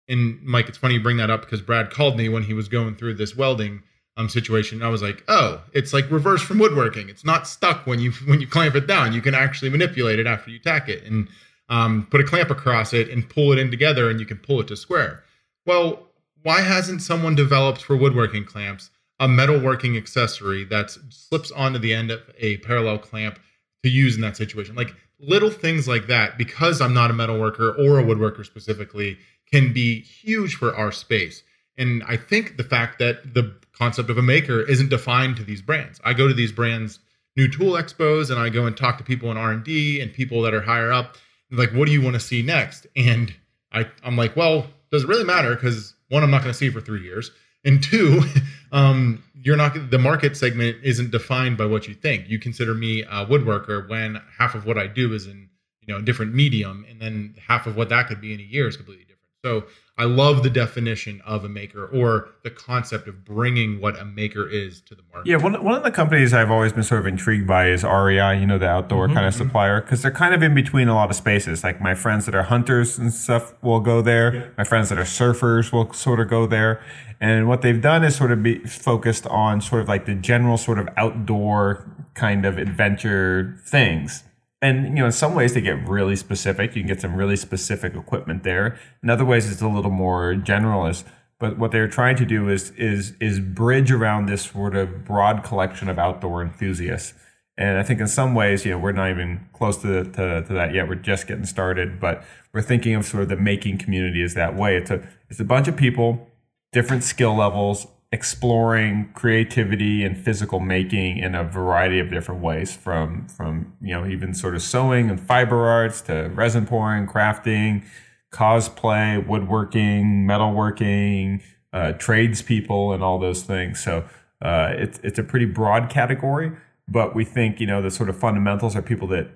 and, and Mike, it's funny you bring that up because Brad called me when he was going through this welding um situation. I was like, oh, it's like reverse from woodworking. It's not stuck when you when you clamp it down. You can actually manipulate it after you tack it and um, put a clamp across it and pull it in together, and you can pull it to square. Well, why hasn't someone developed for woodworking clamps a metalworking accessory that slips onto the end of a parallel clamp to use in that situation? Like little things like that, because I'm not a metalworker or a woodworker specifically, can be huge for our space. And I think the fact that the concept of a maker isn't defined to these brands. I go to these brands new tool expos and I go and talk to people in R&D and people that are higher up like what do you want to see next and I, i'm like well does it really matter because one i'm not going to see for three years. And two um, you're not the market segment isn't defined by what you think. You consider me a woodworker when half of what i do is in you know a different medium and then half of what that could be in a year is completely so i love the definition of a maker or the concept of bringing what a maker is to the market Yeah, one, one of the companies I've always been sort of intrigued by is REI, you know, the outdoor mm-hmm, kind of mm-hmm. supplier, because they're kind of in between a lot of spaces. Like my friends that are hunters and stuff will go there. My friends that are surfers will sort of go there. And what they've done is sort of be focused on sort of like the general sort of outdoor kind of adventure things. And you know, in some ways they get really specific. You can get some really specific equipment there. In other ways, it's a little more generalist. But what they're trying to do is is is bridge around this sort of broad collection of outdoor enthusiasts. And I think in some ways, you know, we're not even close to, to, to that yet. We're just getting started, but we're thinking of sort of the making community as that way. It's a, it's a bunch of people, different skill levels, exploring creativity and physical making in a variety of different ways from, from, you know, even sort of sewing and fiber arts to resin pouring, crafting, cosplay, woodworking, metalworking, uh, tradespeople, and all those things. So uh, it's, it's a pretty broad category but we think you know the sort of fundamentals are people that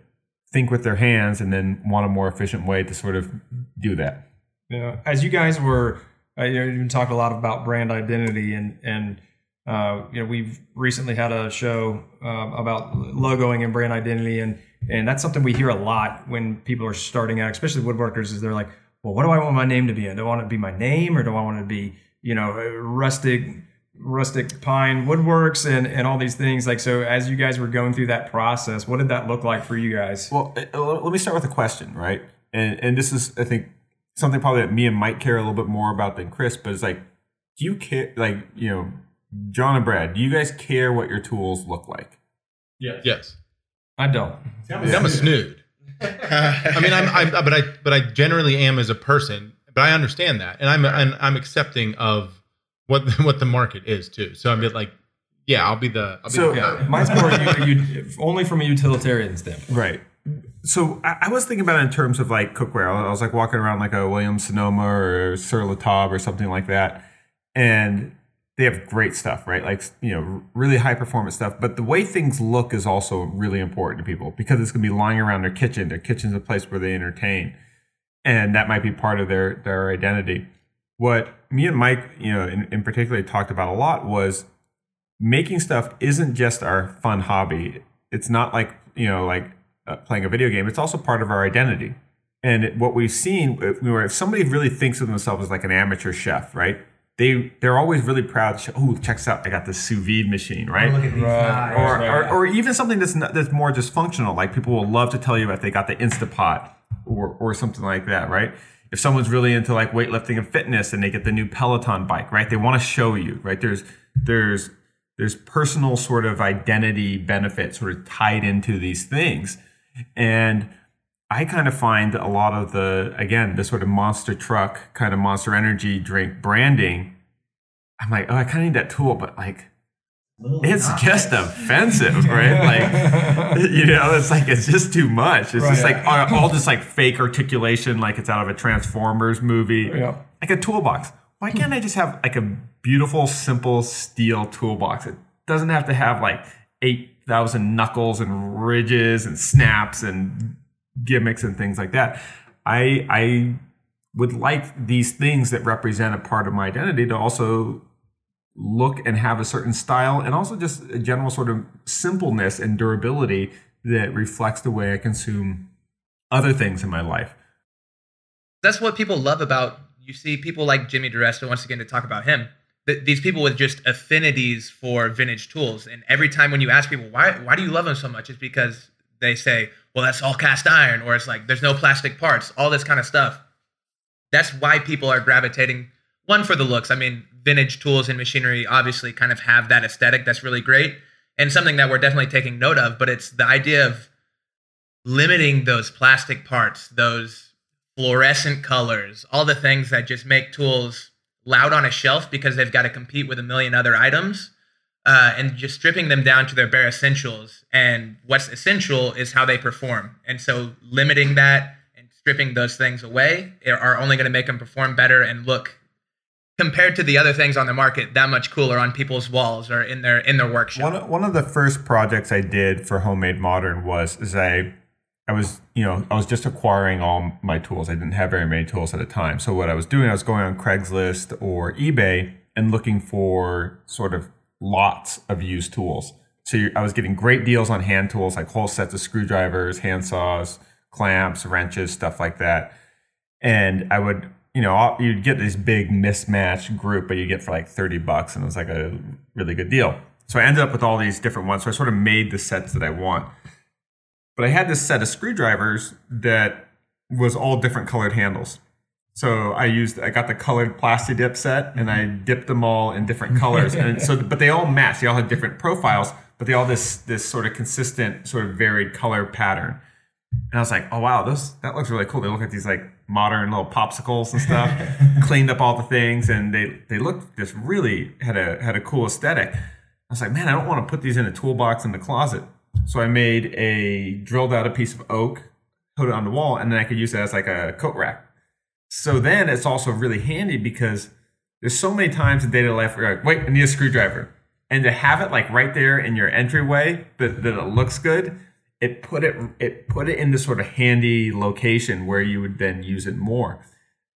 think with their hands and then want a more efficient way to sort of do that Yeah, as you guys were, uh, you know, you've talked a lot about brand identity, and and uh, you know, we've recently had a show um, about logoing and brand identity, and and that's something we hear a lot when people are starting out, especially woodworkers, is they're like, well, what do I want my name to be? Do I want it to be my name, or do I want it to be, you know, rustic? rustic pine woodworks and, and all these things like so as you guys were going through that process what did that look like for you guys well uh, let me start with a question right and and this is i think something probably that me and mike care a little bit more about than chris but it's like do you care like you know john and brad do you guys care what your tools look like Yes. Yes. I don't I'm a snood. I mean, I'm, I'm, but I, but I generally am as a person. But I understand that, and I'm, and I'm accepting of what, what the market is too. So I'm just like, yeah, I'll be the. I'll be So- the guy. yeah mine's more you, you, only from a utilitarian standpoint Right. So I, I was thinking about it in terms of like cookware. I was, like walking around like a Williams Sonoma or Sur La Table or something like that, and they have great stuff, right? Like you know, really high performance stuff. But the way things look is also really important to people because it's going to be lying around their kitchen. Their kitchen's a place where they entertain, and that might be part of their their identity. What me and Mike, you know, in, in particular, talked about a lot was making stuff isn't just our fun hobby. It's not like you know, like uh, playing a video game. It's also part of our identity. And it- what we've seen, if, you know, if somebody really thinks of themselves as like an amateur chef, right? They they're always really proud. To show, oh, check this out! I got this sous vide machine, right? Look at these Right. knives. or, Right. or, or even something that's not, that's more just functional. Like people will love to tell you if they got the Instapot or or something like that, right? If someone's really into like weightlifting and fitness and they get the new Peloton bike, right? They want to show you, right? There's there's there's personal sort of identity benefits sort of tied into these things, and I kind of find a lot of the again the sort of monster truck kind of monster energy drink branding. I'm like, oh, I kind of need that tool, but like Little it's knives. just offensive, right? Like, you know, it's like it's just too much. It's just Right. like all, all this like fake articulation, like it's out of a Transformers movie, Yeah. like a toolbox. Why can't I just have like a beautiful, simple steel toolbox? It doesn't have to have like eight thousand knuckles and ridges and snaps and gimmicks and things like that. I I would like these things that represent a part of my identity to also look and have a certain style and also just a general sort of simpleness and durability that reflects the way I consume other things in my life. that's what people love about you see people like Jimmy DiResta once again to talk about him th- these people with just affinities for vintage tools. And every time when you ask people why why do you love them so much? it's because they say well that's all cast iron or it's like there's no plastic parts all this kind of stuff. That's why people are gravitating one for the looks. I mean vintage tools and machinery obviously kind of have that aesthetic that's really great and something that we're definitely taking note of but it's the idea of limiting those plastic parts those fluorescent colors, all the things that just make tools loud on a shelf because they've got to compete with a million other items, uh, and just stripping them down to their bare essentials. And what's essential is how they perform. And so limiting that and stripping those things away are only going to make them perform better and look compared to the other things on the market that much cooler on people's walls or in their in their workshop. One of, one of the first projects I did for Homemade Modern was is I I was you know I was just acquiring all my tools. I didn't have very many tools at the time. So what I was doing, I was going on Craigslist or eBay and looking for sort of lots of used tools. So I was getting great deals on hand tools like whole sets of screwdrivers, hand saws, clamps, wrenches, stuff like that. And I would, you know, you'd get this big mismatched group, but you get for like 30 bucks, and it was like a really good deal. So I ended up with all these different ones. So I sort of made the sets that I want. But I had this set of screwdrivers that was all different colored handles. So I used I got the colored plasti dip set and I mm-hmm. dipped them all in different colors and so but they all matched. They all had different profiles, but they all this this sort of consistent sort of varied color pattern. And I was like, oh wow, those that looks really cool. They look like these like modern little popsicles and stuff. Cleaned up all the things and they they looked just really had a had a cool aesthetic. I was like, man, I don't want to put these in a toolbox in the closet. So I made a drilled out a piece of oak, put it on the wall, and then I could use it as like a coat rack. So then it's also really handy because there's so many times in to life where you're like, wait, I need a screwdriver. And to have it like right there in your entryway, that, that it looks good, it put it it put it in this sort of handy location where you would then use it more.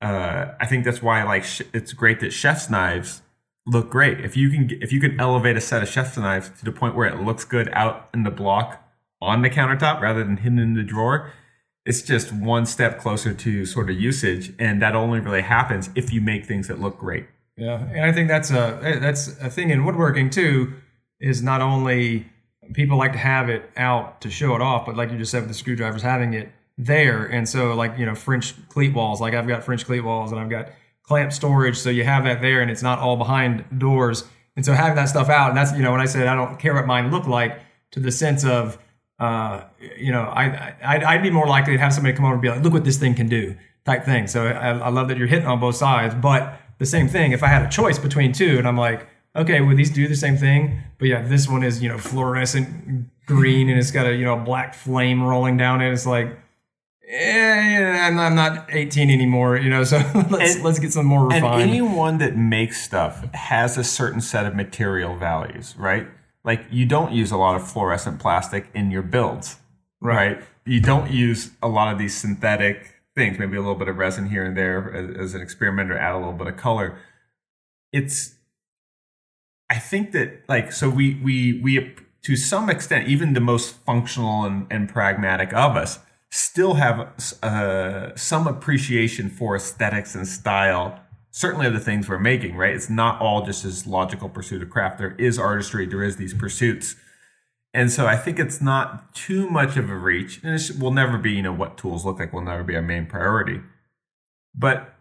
Uh, I think that's why like sh- it's great that chef's knives look great. If you can if you can elevate a set of chef's knives to the point where it looks good out in the block on the countertop rather than hidden in the drawer, it's just one step closer to sort of usage, and that only really happens if you make things that look great. Yeah, and I think that's a that's a thing in woodworking too. Is not only people like to have it out to show it off, but like you just said with the screwdrivers, having it there. And so, like you know, French cleat walls. Like I've got French cleat walls, and I've got clamp storage, so you have that there, and it's not all behind doors. And so having that stuff out, and that's you know when I said I don't care what mine look like, to the sense of uh, you know, I, I I'd be more likely to have somebody come over and be like, look what this thing can do, type thing. So I, I love that you're hitting on both sides, but the same thing. If I had a choice between two, and I'm like, okay, well these do the same thing, but yeah, this one is you know fluorescent green and it's got a you know black flame rolling down it. It's like, eh, I'm, I'm not 18 anymore, you know. So let's And- let's get some more refined. And anyone that makes stuff has a certain set of material values, right? Like you don't use a lot of fluorescent plastic in your builds, right? You don't use a lot of these synthetic things, maybe a little bit of resin here and there as, as an experimenter, add a little bit of color. It's, I think that like, so we, we, we, to some extent, even the most functional and, and pragmatic of us still have uh, some appreciation for aesthetics and style certainly of the things we're making, right? It's not all just this logical pursuit of craft. There is artistry, there is these pursuits. And so I think it's not too much of a reach. And it will never be, you know, what tools look like will never be our main priority. But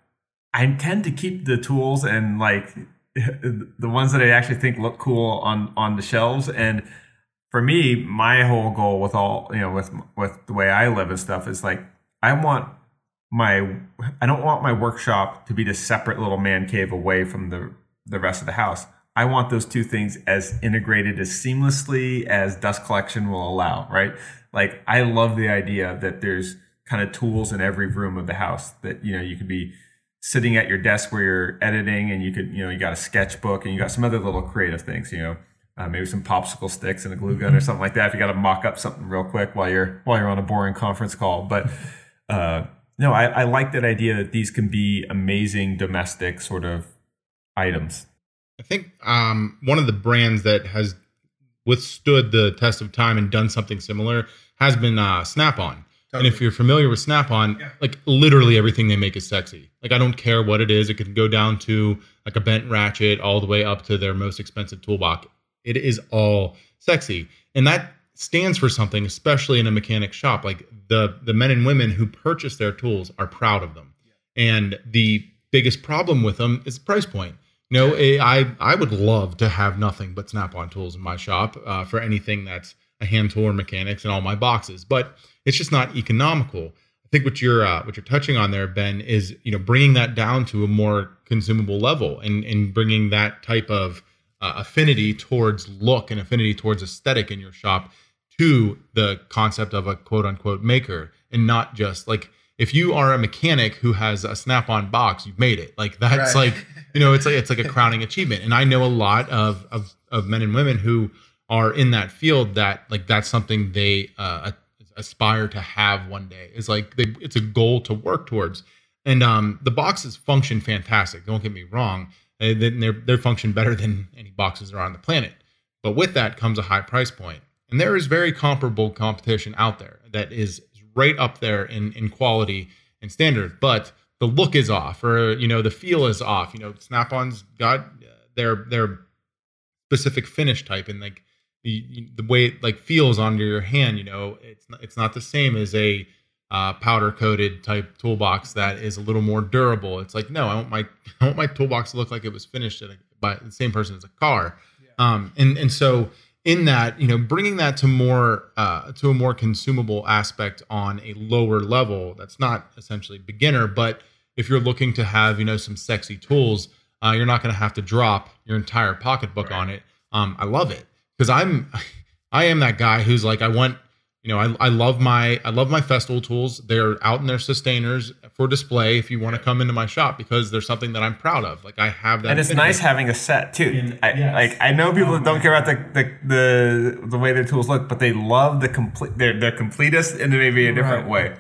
I tend to keep the tools and like the ones that I actually think look cool on on the shelves. And for me, my whole goal with all, you know, with with the way I live and stuff is like I want my I don't want my workshop to be this separate little man cave away from the the rest of the house. I want those two things as integrated as seamlessly as dust collection will allow, right? Like I love the idea that there's kind of tools in every room of the house that you know you could be sitting at your desk where you're editing and you could you know you got a sketchbook and you got some other little creative things, you know. Uh, maybe some popsicle sticks and a glue gun or something like that. If you got to mock up something real quick while you're while you're on a boring conference call, but uh, no, I, I like that idea that these can be amazing domestic sort of items. I think um, one of the brands that has withstood the test of time and done something similar has been uh, Snap-on. And if you're familiar with Snap-on, like literally everything they make is sexy. Like I don't care what it is. It can go down to like a bent ratchet all the way up to their most expensive toolbox. It is all sexy. And that stands for something, especially in a mechanic shop. Like the the men and women who purchase their tools are proud of them. And the biggest problem with them is the price point. You know, eh, I I would love to have nothing but Snap-on tools in my shop uh, for anything that's a hand tool or mechanics in all my boxes, but it's just not economical. I think what you're uh, what you're touching on there, Ben, is you know bringing that down to a more consumable level and and bringing that type of uh, affinity towards look and affinity towards aesthetic in your shop to the concept of a quote unquote maker and not just like if you are a mechanic who has a snap-on box you've made it. Like that's Right. like you know it's like it's like a crowning achievement. And i know a lot of of, of men and women who are in that field that like that's something they uh, aspire to have one day. Is like they, it's a goal to work towards. And um the boxes function fantastic don't get me wrong Uh, they they're, function better than any boxes on the planet. But with that comes a high price point. And there is very comparable competition out there that is right up there in in quality and standard. But the look is off or you know the feel is off. You know snap-on's got uh, their their specific finish type and like the, the way it like feels under your hand you know it's not, it's not the same as a uh, powder coated type toolbox that is a little more durable. It's like no, I want my I want my toolbox to look like it was finished a, by the same person as a car. Um, and and so in that, you know, bringing that to more uh, to a more consumable aspect on a lower level. That's not essentially beginner, but if you're looking to have you know some sexy tools, uh, you're not going to have to drop your entire pocketbook on it. Um, I love it because I'm I am that guy who's like I want you know I, I love my I love my Festool tools. They're out in their systainers for display if you want to come into my shop because there's something that I'm proud of. Like I have that. and it's nice having a set too. I, Like I know people that don't oh, care about the, the the the way their tools look, but they love the complete. They're they're completest in maybe a different way.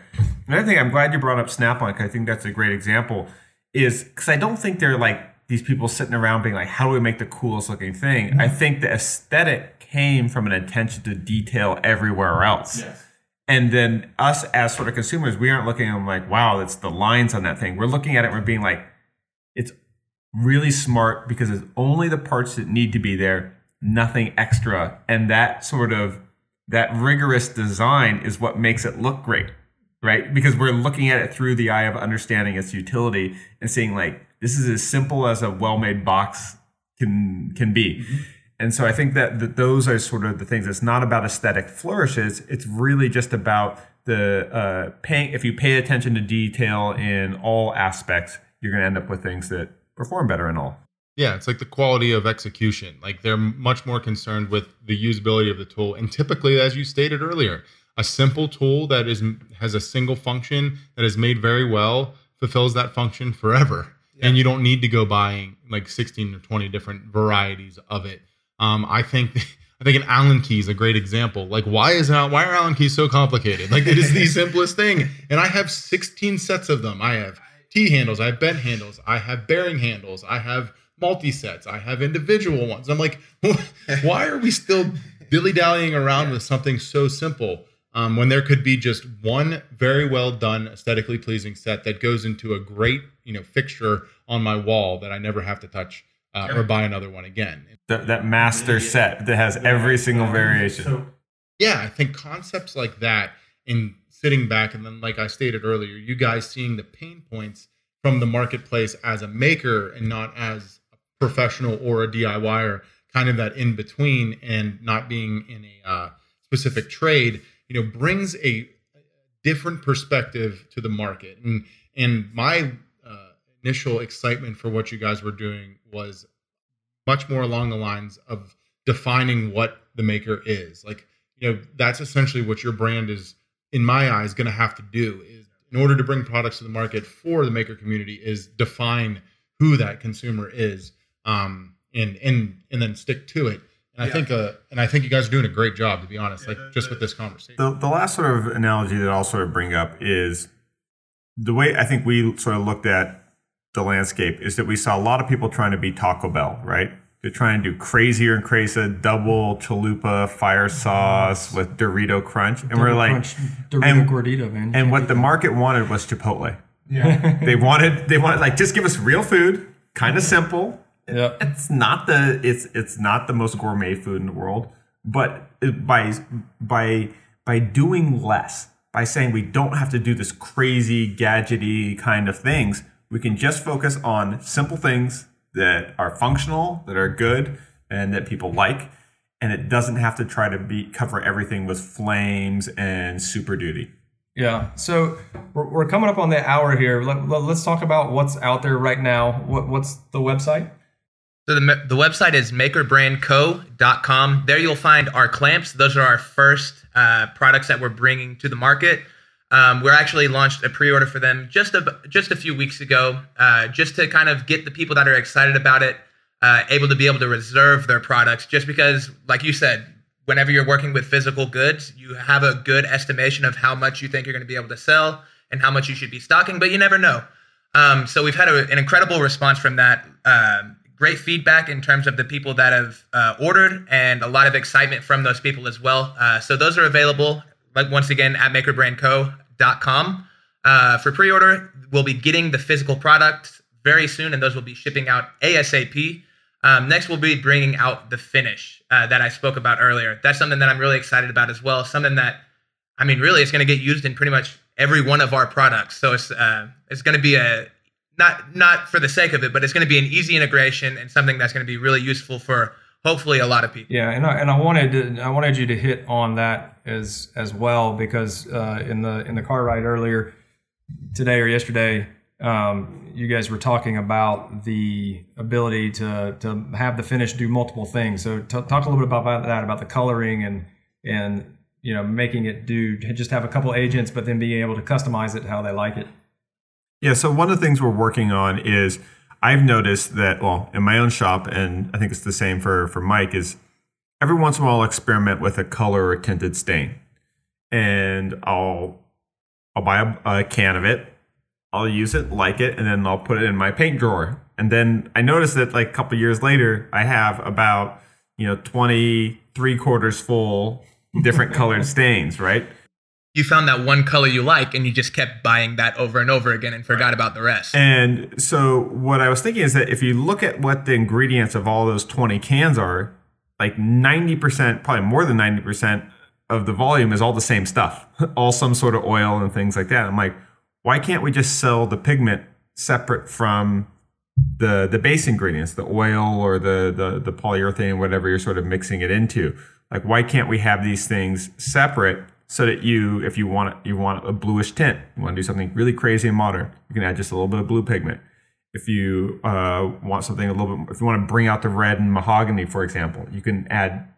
Another thing, I'm glad you brought up Snap-on. 'cause I think that's a great example. Is because I don't think they're like these people sitting around being like, how do we make the coolest looking thing? I mm-hmm. think the aesthetic came from an attention to detail everywhere else. And then us as sort of consumers, we aren't looking at them like, wow, it's the lines on that thing. We're looking at it and we're being like, it's really smart because it's only the parts that need to be there, nothing extra. And that sort of that rigorous design is what makes it look great, right? Because we're looking at it through the eye of understanding its utility and seeing like this is as simple as a well-made box can can be. And so I think that, that those are sort of the things. It's not about aesthetic flourishes. It's really just about the uh, paying. If you pay attention to detail in all aspects, you're going to end up with things that perform better in all. Yeah, it's like the quality of execution. Like they're much more concerned with the usability of the tool. And typically, as you stated earlier, a simple tool that is has a single function that is made very well fulfills that function forever. And you don't need to go buying like 16 or 20 different varieties of it. Um, I think I think an Allen key is a great example. Like, why is not why are Allen keys so complicated? Like, it is the simplest thing. And I have 16 sets of them. I have T handles, I have bent handles, I have bearing handles, I have multi sets, I have individual ones. I'm like, why are we still dilly dallying around with something so simple um, when there could be just one very well done, aesthetically pleasing set that goes into a great, you know, fixture on my wall that I never have to touch uh, or buy another one again. That, that master set that has every single variation. So yeah, I think concepts like that and sitting back and then like I stated earlier, you guys seeing the pain points from the marketplace as a maker and not as a professional or a DIYer, kind of that in between and not being in a uh, specific trade, you know, brings a different perspective to the market. And and my initial excitement for what you guys were doing was much more along the lines of defining what the maker is. Like, you know, that's essentially what your brand is, in my eyes, going to have to do is in order to bring products to the market for the maker community is define who that consumer is, um, and and and then stick to it. And I think, uh, and I think you guys are doing a great job, to be honest. Like just with this conversation. The, the last sort of analogy that I'll sort of bring up is the way I think we sort of looked at the landscape is that we saw a lot of people trying to be Taco Bell, right? They're trying to do crazier and crazier double chalupa fire sauce with Dorito crunch, and we're like, Crunch Dorito and- gordita, man. You and what the that. market wanted was Chipotle. Yeah, they wanted they wanted like just give us real food, kind of simple. Yeah. It's not the it's it's not the most gourmet food in the world, but by by by doing less, by saying we don't have to do this crazy gadgety kind of things, we can just focus on simple things that are functional, that are good, and that people like. And it doesn't have to try to be cover everything with flames and super duty. Yeah. So we're, we're coming up on the hour here. Let, let, us talk about what's out there right now. What, what's the website? So the, the website is makerbrandco.com. There you'll find our clamps. Those are our first uh, products that we're bringing to the market. Um, we're actually launched a pre-order for them just a just a few weeks ago, uh, just to kind of get the people that are excited about it uh, able to be able to reserve their products. Just because, like you said, whenever you're working with physical goods, you have a good estimation of how much you think you're going to be able to sell and how much you should be stocking, but you never know. Um, so we've had a, an incredible response from that. Um, great feedback in terms of the people that have uh, ordered, and a lot of excitement from those people as well. Uh, so those are available, like once again, at makerbrandco.com uh, for pre-order. We'll be getting the physical product very soon, and those will be shipping out ASAP. Um, next, we'll be bringing out the finish uh, that I spoke about earlier. That's something that I'm really excited about as well. Something that, I mean, really, it's going to get used in pretty much every one of our products. So it's uh, it's going to be a not not for the sake of it, but it's going to be an easy integration and something that's going to be really useful for hopefully a lot of people. Yeah, and I, and I wanted to, I wanted you to hit on that as as well because uh, in the in the car ride earlier today or yesterday, um, you guys were talking about the ability to to have the finish do multiple things. So t- talk a little bit about that, about the coloring and and you know making it do just have a couple agents, but then being able to customize it how they like it. Yeah, so one of the things we're working on is I've noticed that, well, in my own shop, and I think it's the same for, for Mike, is every once in a while I'll experiment with a color or tinted stain. And I'll I'll buy a, a can of it, I'll use it, like it, and then I'll put it in my paint drawer. And then I notice that like a couple years later, I have about, you know, 20, three quarters full different colored stains, right? You found that one color you like and you just kept buying that over and over again and forgot about the rest. And so what I was thinking is that if you look at what the ingredients of all those 20 cans are, like 90%, probably more than 90% of the volume is all the same stuff, all some sort of oil and things like that. I'm like, why can't we just sell the pigment separate from the the base ingredients, the oil or the the, the polyurethane, whatever you're sort of mixing it into? Like, why can't we have these things separate so that you, if you want you want a bluish tint, you want to do something really crazy and modern, you can add just a little bit of blue pigment. If you uh, want something a little bit, if you want to bring out the red and mahogany, for example, you can add,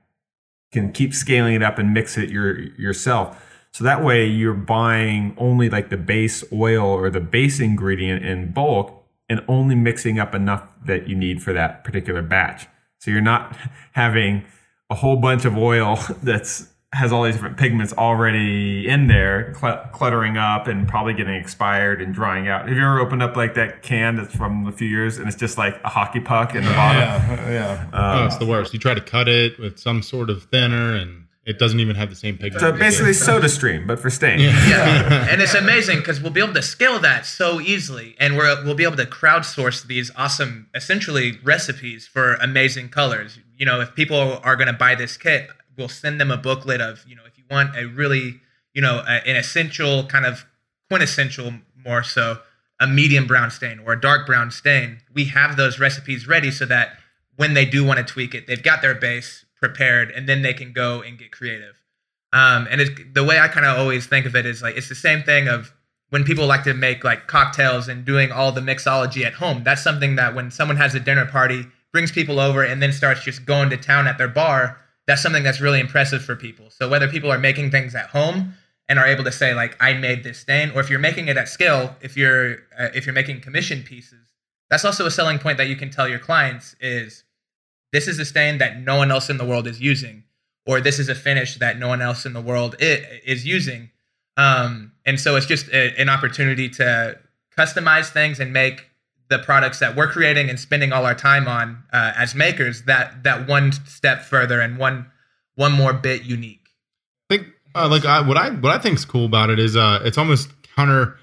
can keep scaling it up and mix it your yourself. So that way you're buying only like the base oil or the base ingredient in bulk and only mixing up enough that you need for that particular batch. So you're not having a whole bunch of oil that's has all these different pigments already in there, cl- cluttering up and probably getting expired and drying out. Have you ever opened up like that can that's from a few years and it's just like a hockey puck in the bottom? Yeah, yeah. oh, um, it's the worst. You try to cut it with some sort of thinner and it doesn't even have the same pigment. So basically, SodaStream, but for stain. yeah, and it's amazing because we'll be able to scale that so easily, and we're, we'll be able to crowdsource these awesome, essentially recipes for amazing colors. You know, if people are going to buy this kit, we'll send them a booklet of, you know, if you want a really, you know, a, an essential kind of quintessential more so a medium brown stain or a dark brown stain. We have those recipes ready so that when they do want to tweak it, they've got their base prepared, and then they can go and get creative. Um, and the way I kind of always think of it is like it's the same thing of when people like to make like cocktails and doing all the mixology at home. That's something that when someone has a dinner party, brings people over, and then starts just going to town at their bar. That's something that's really impressive for people. So whether people are making things at home and are able to say like I made this stain, or if you're making it at scale, if you're uh, if you're making commission pieces, that's also a selling point that you can tell your clients is this is a stain that no one else in the world is using, or this is a finish that no one else in the world is using. Um, and so it's just a, an opportunity to customize things and make the products that we're creating and spending all our time on uh, as makers that that one step further and one one more bit unique. I think uh, like I, what I what I think is cool about it is uh, it's almost counter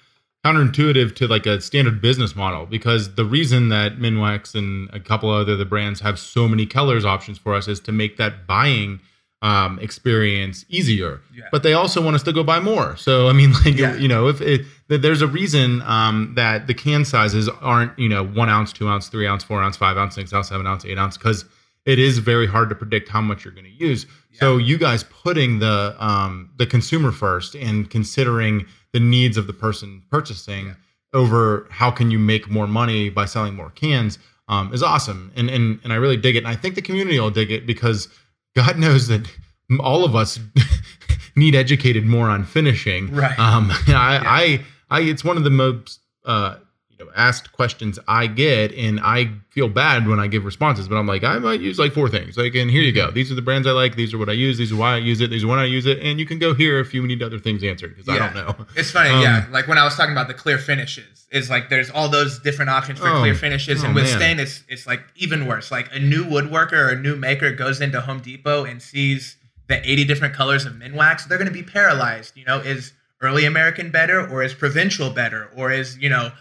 counterintuitive to like a standard business model because the reason that Minwax and a couple other the brands have so many colors options for us is to make that buying um, experience easier. Yeah. But they also want us to go buy more. So I mean, like Yeah. you know, if it, that there's a reason um, that the can sizes aren't you know one ounce, two ounce, three ounce, four ounce, five ounce, six ounce, seven ounce, eight ounce, because it is very hard to predict how much you're going to use. So you guys putting the um, the consumer first and considering the needs of the person purchasing over how can you make more money by selling more cans um, is awesome, and and and I really dig it. And I think the community will dig it because God knows that all of us need educated more on finishing. Right. Um, I, I, I, it's one of the most, uh, you know, asked questions I get, and I feel bad when I give responses. But I'm like, I might use like four things. Like, and here you go. These are the brands I like. These are what I use. These are why I use it. These are when I use it. And you can go here if you need other things answered because I don't know. It's funny, Um, yeah. Like when I was talking about the clear finishes, is like there's all those different options for Oh, clear finishes, oh, and with man. stain, it's it's like even worse. Like a new woodworker or a new maker goes into Home Depot and sees the 80 different colors of Minwax, they're going to be paralyzed. You know, is early American better, or is provincial better, or is you know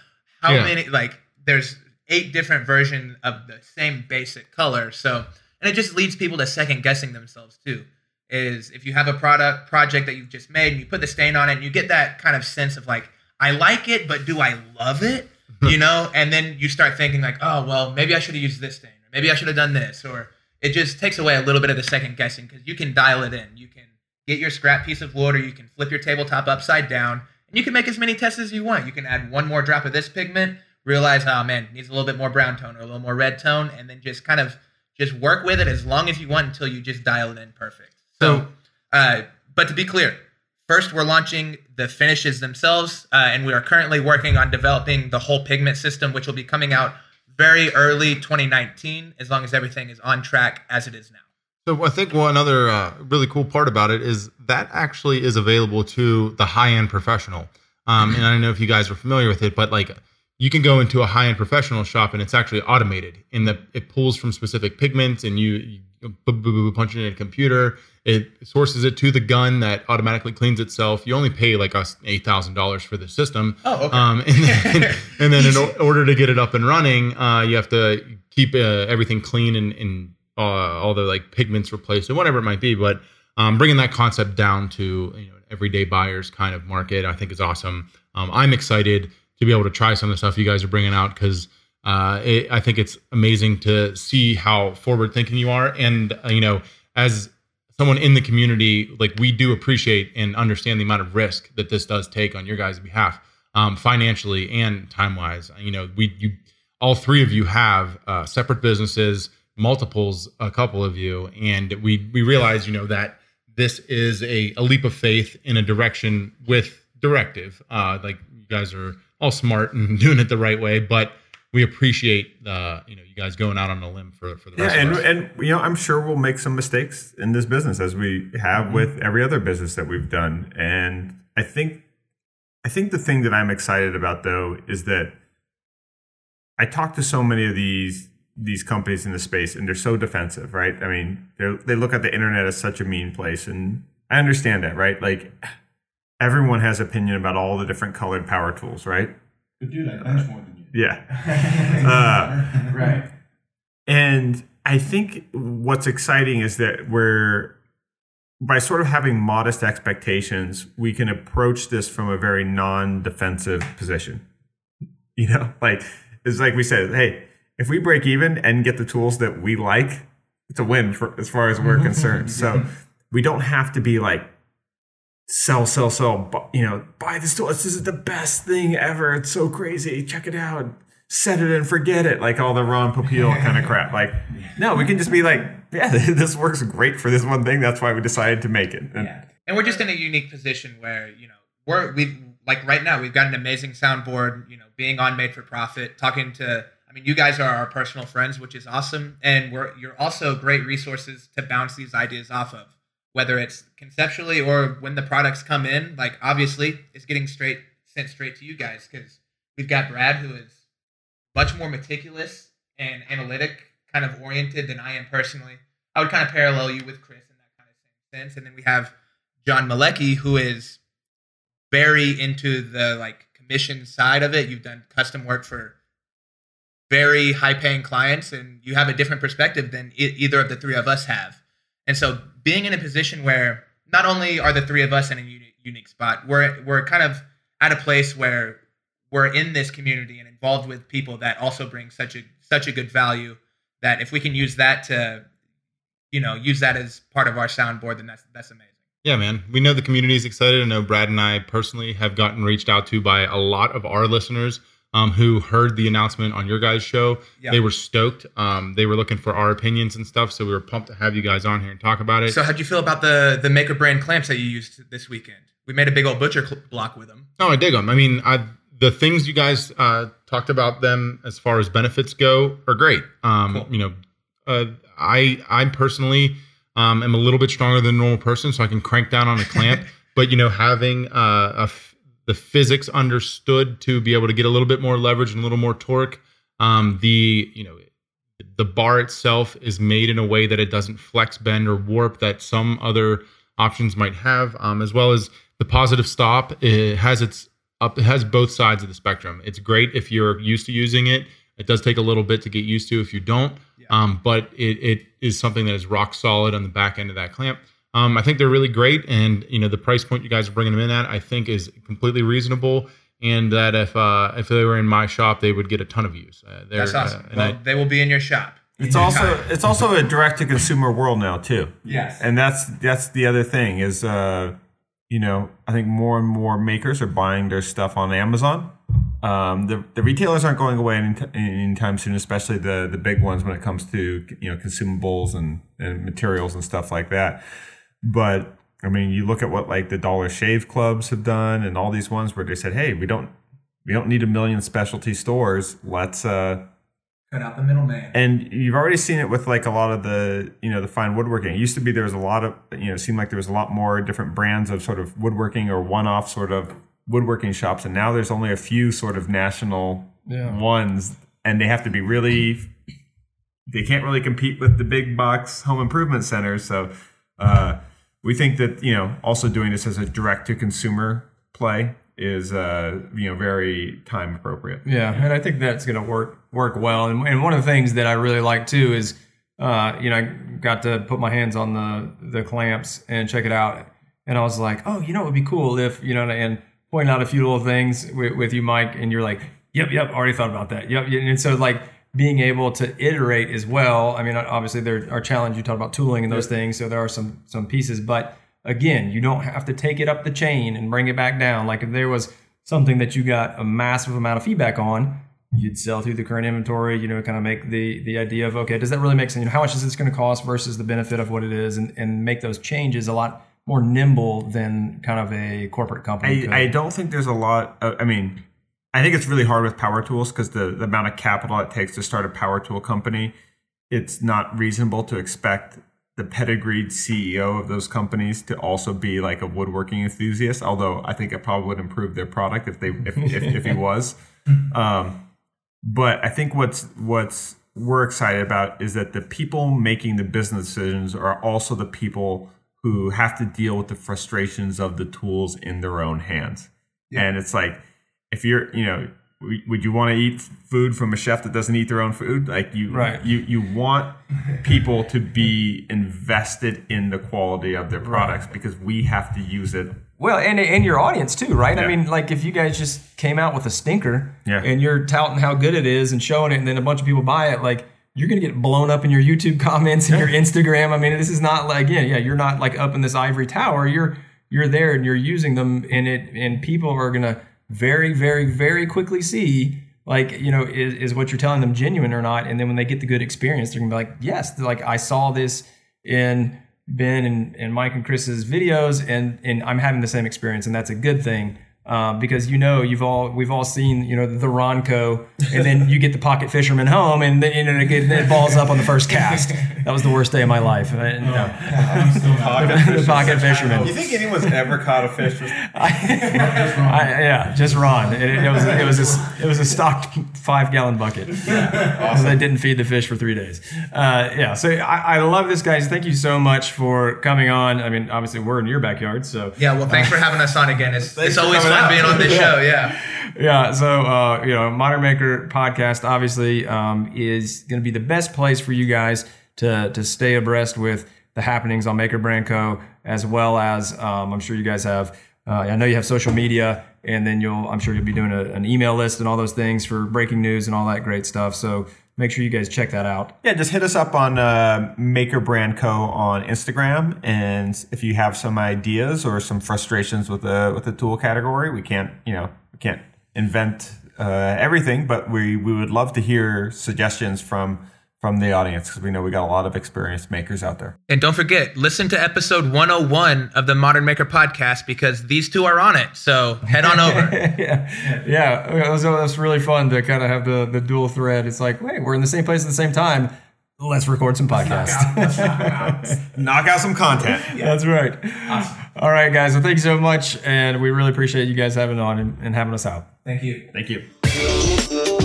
how Yeah. many like there's eight different versions of the same basic color. So and it just leads people to second guessing themselves too. is if you have a product project that you've just made and you put the stain on it and you get that kind of sense of like I like it, but do I love it? Hmm. you know, and then you start thinking like, oh well, maybe I should have used this stain, or maybe I should have done this, or it just takes away a little bit of the second guessing because you can dial it in. You can get your scrap piece of wood, or you can flip your tabletop upside down, and you can make as many tests as you want. You can add one more drop of this pigment, realize, oh man, needs a little bit more brown tone or a little more red tone, and then just kind of just work with it as long as you want until you just dial it in perfect. So, uh, but to be clear, first we're launching the finishes themselves, uh, and we are currently working on developing the whole pigment system, which will be coming out very early 2019, as long as everything is on track as it is now. So I think one other uh, really cool part about it is that actually is available to the high-end professional. Um, and I don't know if you guys are familiar with it, but like you can go into a high-end professional shop and it's actually automated in that it pulls from specific pigments and you, you punch it in a computer it sources it to the gun that automatically cleans itself you only pay like us $8000 for the system oh okay. Um, and then, and then in order to get it up and running uh, you have to keep uh, everything clean and, and uh, all the like pigments replaced and whatever it might be but um, bringing that concept down to you know everyday buyers kind of market i think is awesome um, i'm excited to be able to try some of the stuff you guys are bringing out because uh, I think it's amazing to see how forward thinking you are, and uh, you know, as someone in the community, like we do appreciate and understand the amount of risk that this does take on your guys' behalf, um, financially and time wise. You know, we you all three of you have uh, separate businesses, multiples, a couple of you, and we we realize you know that this is a, a leap of faith in a direction with directive. Uh, like you guys are all smart and doing it the right way, but we appreciate uh, you know you guys going out on a limb for for the yeah, and and you know I'm sure we'll make some mistakes in this business as we have mm-hmm. with every other business that we've done, and I think I think the thing that I'm excited about though is that I talk to so many of these these companies in the space and they're so defensive, right? I mean, they they look at the internet as such a mean place, and I understand that, right? Like everyone has opinion about all the different colored power tools, right? But dude, I more than you. Yeah. uh, right. And I think what's exciting is that we're by sort of having modest expectations, we can approach this from a very non-defensive position. You know, like it's like we said, hey, if we break even and get the tools that we like, it's a win for, as far as we're concerned. So we don't have to be like sell, sell, sell. You know, buy this tool. This is the best thing ever. It's so crazy. Check it out. Set it and forget it. Like all the Ron Popeil kind of crap. Like, no, we can just be like, yeah, this works great for this one thing. That's why we decided to make it. And, yeah. and we're just in a unique position where, you know, we're, we've, like right now, we've got an amazing soundboard, you know, being on Made for Profit, talking to, mean, you guys are our personal friends, which is awesome. And we're, you're also great resources to bounce these ideas off of whether it's conceptually or when the products come in. Like obviously, it's getting straight sent straight to you guys because we've got Brad who is much more meticulous and analytic kind of oriented than I am personally. I would kind of parallel you with Chris in that kind of sense. And then we have John Malecki who is very into the like commission side of it. You've done custom work for very high paying clients and you have a different perspective than e- either of the three of us have. And so being in a position where not only are the three of us in a unique, unique spot, we're we're kind of at a place where we're in this community and involved with people that also bring such a such a good value that if we can use that to you know use that as part of our soundboard then that's that's amazing. Yeah man. We know the community is excited. I know brad and i personally have gotten reached out to by a lot of our listeners um, who heard the announcement on your guys' show. Yeah. They were stoked. Um, they were looking for our opinions and stuff, so we were pumped to have you guys on here and talk about it. So, how'd you feel about the the Maker brand clamps that you used this weekend? We made a big old butcher cl- block with them. Oh, I dig them. I mean, I, the things you guys uh, talked about them as far as benefits go are great. Um, cool. You know, uh, I I personally um, am a little bit stronger than a normal person, so I can crank down on a clamp. but you know, having uh, a the physics understood to be able to get a little bit more leverage and a little more torque. Um, the you know the bar itself is made in a way that it doesn't flex, bend, or warp that some other options might have, um, as well as the positive stop. It has its up. It has both sides of the spectrum. It's great if you're used to using it. It does take a little bit to get used to if you don't, yeah. um, but it, it is something that is rock solid on the back end of that clamp. Um, I think they're really great, and you know the price point you guys are bringing them in at, I think, is completely reasonable. And that if uh, if they were in my shop, they would get a ton of views. Uh, That's awesome. well, I, they will be in your shop. It's also it's also a direct to consumer world now too. Yes, and that's that's the other thing is uh, you know I think more and more makers are buying their stuff on Amazon. Um, the the retailers aren't going away any, anytime soon, especially the the big ones when it comes to you know consumables and, and materials and stuff like that. But I mean, you look at what like the Dollar Shave Clubs have done, and all these ones where they said, "Hey, we don't we don't need a million specialty stores. Let's uh, cut out the middleman." And you've already seen it with like a lot of the you know the fine woodworking. It used to be there was a lot of you know it seemed like there was a lot more different brands of sort of woodworking or one off sort of woodworking shops, and now there's only a few sort of national yeah. ones, and they have to be really. They can't really compete with the big box home improvement centers, so. Uh, we think that you know also doing this as a direct to consumer play is uh, you know very time appropriate. Yeah, and I think that's going to work work well. And, and one of the things that I really like too is uh, you know I got to put my hands on the the clamps and check it out, and I was like, oh, you know, it would be cool if you know and point out a few little things with, with you, Mike, and you're like, yep, yep, already thought about that, yep, and so like being able to iterate as well. I mean, obviously there are challenges. You talk about tooling and those things, so there are some some pieces. But again, you don't have to take it up the chain and bring it back down. Like if there was something that you got a massive amount of feedback on, you'd sell through the current inventory. You know, kind of make the the idea of okay, does that really make sense? You know, how much is this going to cost versus the benefit of what it is, and and make those changes a lot more nimble than kind of a corporate company. I, I don't think there's a lot. Of, I mean I think it's really hard with power tools because the, the amount of capital it takes to start a power tool company, it's not reasonable to expect the pedigreed CEO of those companies to also be like a woodworking enthusiast. Although I think it probably would improve their product if they if, if, if he was. Um, but I think what's what's we're excited about is that the people making the business decisions are also the people who have to deal with the frustrations of the tools in their own hands. Yeah. And it's like if you're, you know, would you want to eat food from a chef that doesn't eat their own food? Like you, right. you, you want people to be invested in the quality of their products right. because we have to use it. Well, and and your audience too, right? Yeah. I mean, like if you guys just came out with a stinker yeah. and you're touting how good it is and showing it, and then a bunch of people buy it, like you're gonna get blown up in your YouTube comments and your Instagram. I mean, this is not like yeah, yeah, you're not like up in this ivory tower. You're you're there and you're using them, and it and people are gonna very, very, very quickly see like you know is, is what you're telling them genuine or not. And then when they get the good experience they're gonna be like yes like i saw this in ben and, and mike and chris's videos and and i'm having the same experience and that's a good thing um, because you know you've all we've all seen you know the, the Ronco, and then you get the pocket fisherman home, and then, you know, it, it balls up on the first cast. That was the worst day of my life. I, no. pocket the pocket fisherman. You think anyone's ever caught a fish? I, I, yeah, just Ron. It, it, was it was a, it was a stocked five gallon bucket because I didn't feed the fish for three days. Uh, yeah, so I, I, love this, guys. Thank you so much for coming on. I mean, obviously we're in your backyard, so yeah. Well, thanks uh, for having us on again. It's, it's always fun being on this yeah. show. Yeah. Yeah. So, uh, you know, Modern Maker podcast obviously um, is going to be the best place for you guys to to stay abreast with the happenings on Maker Brand Co. As well as um, I'm sure you guys have. Uh, I know you have social media, and then you'll. I'm sure you'll be doing a, an email list and all those things for breaking news and all that great stuff. So make sure you guys check that out. Yeah, just hit us up on uh, Maker Brand Co. on Instagram, and if you have some ideas or some frustrations with the with the tool category, we can't you know we can't invent uh, everything, but we we would love to hear suggestions from from the audience because we know we got a lot of experienced makers out there. And don't forget, listen to episode 101 of the Modern Maker podcast because these two are on it. So head on over. yeah, yeah, it was, it was really fun to kind of have the the dual thread. It's like, wait, we're in the same place at the same time. Let's record some podcasts. Knock out, knock out some content. Yeah. That's right. Awesome. All right, guys. Well, thank you so much, and we really appreciate you guys having on and, and having us out. Thank you. Thank you.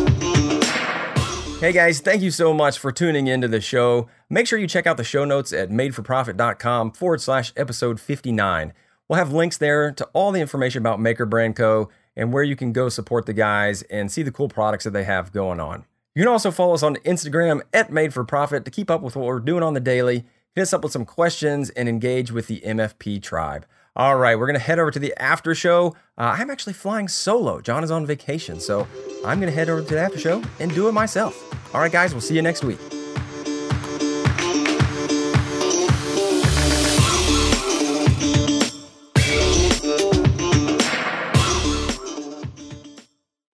Hey guys, thank you so much for tuning into the show. Make sure you check out the show notes at madeforprofit.com forward slash episode 59. We'll have links there to all the information about Maker Brand Co. and where you can go support the guys and see the cool products that they have going on. You can also follow us on Instagram at Made for Profit to keep up with what we're doing on the daily. hit us up with some questions, and engage with the MFP tribe. All right, we're to head over to the after show. Uh, I'm actually flying solo. John is on vacation, so I'm to head over to the after show and do it myself. All right, guys, we'll see you next week.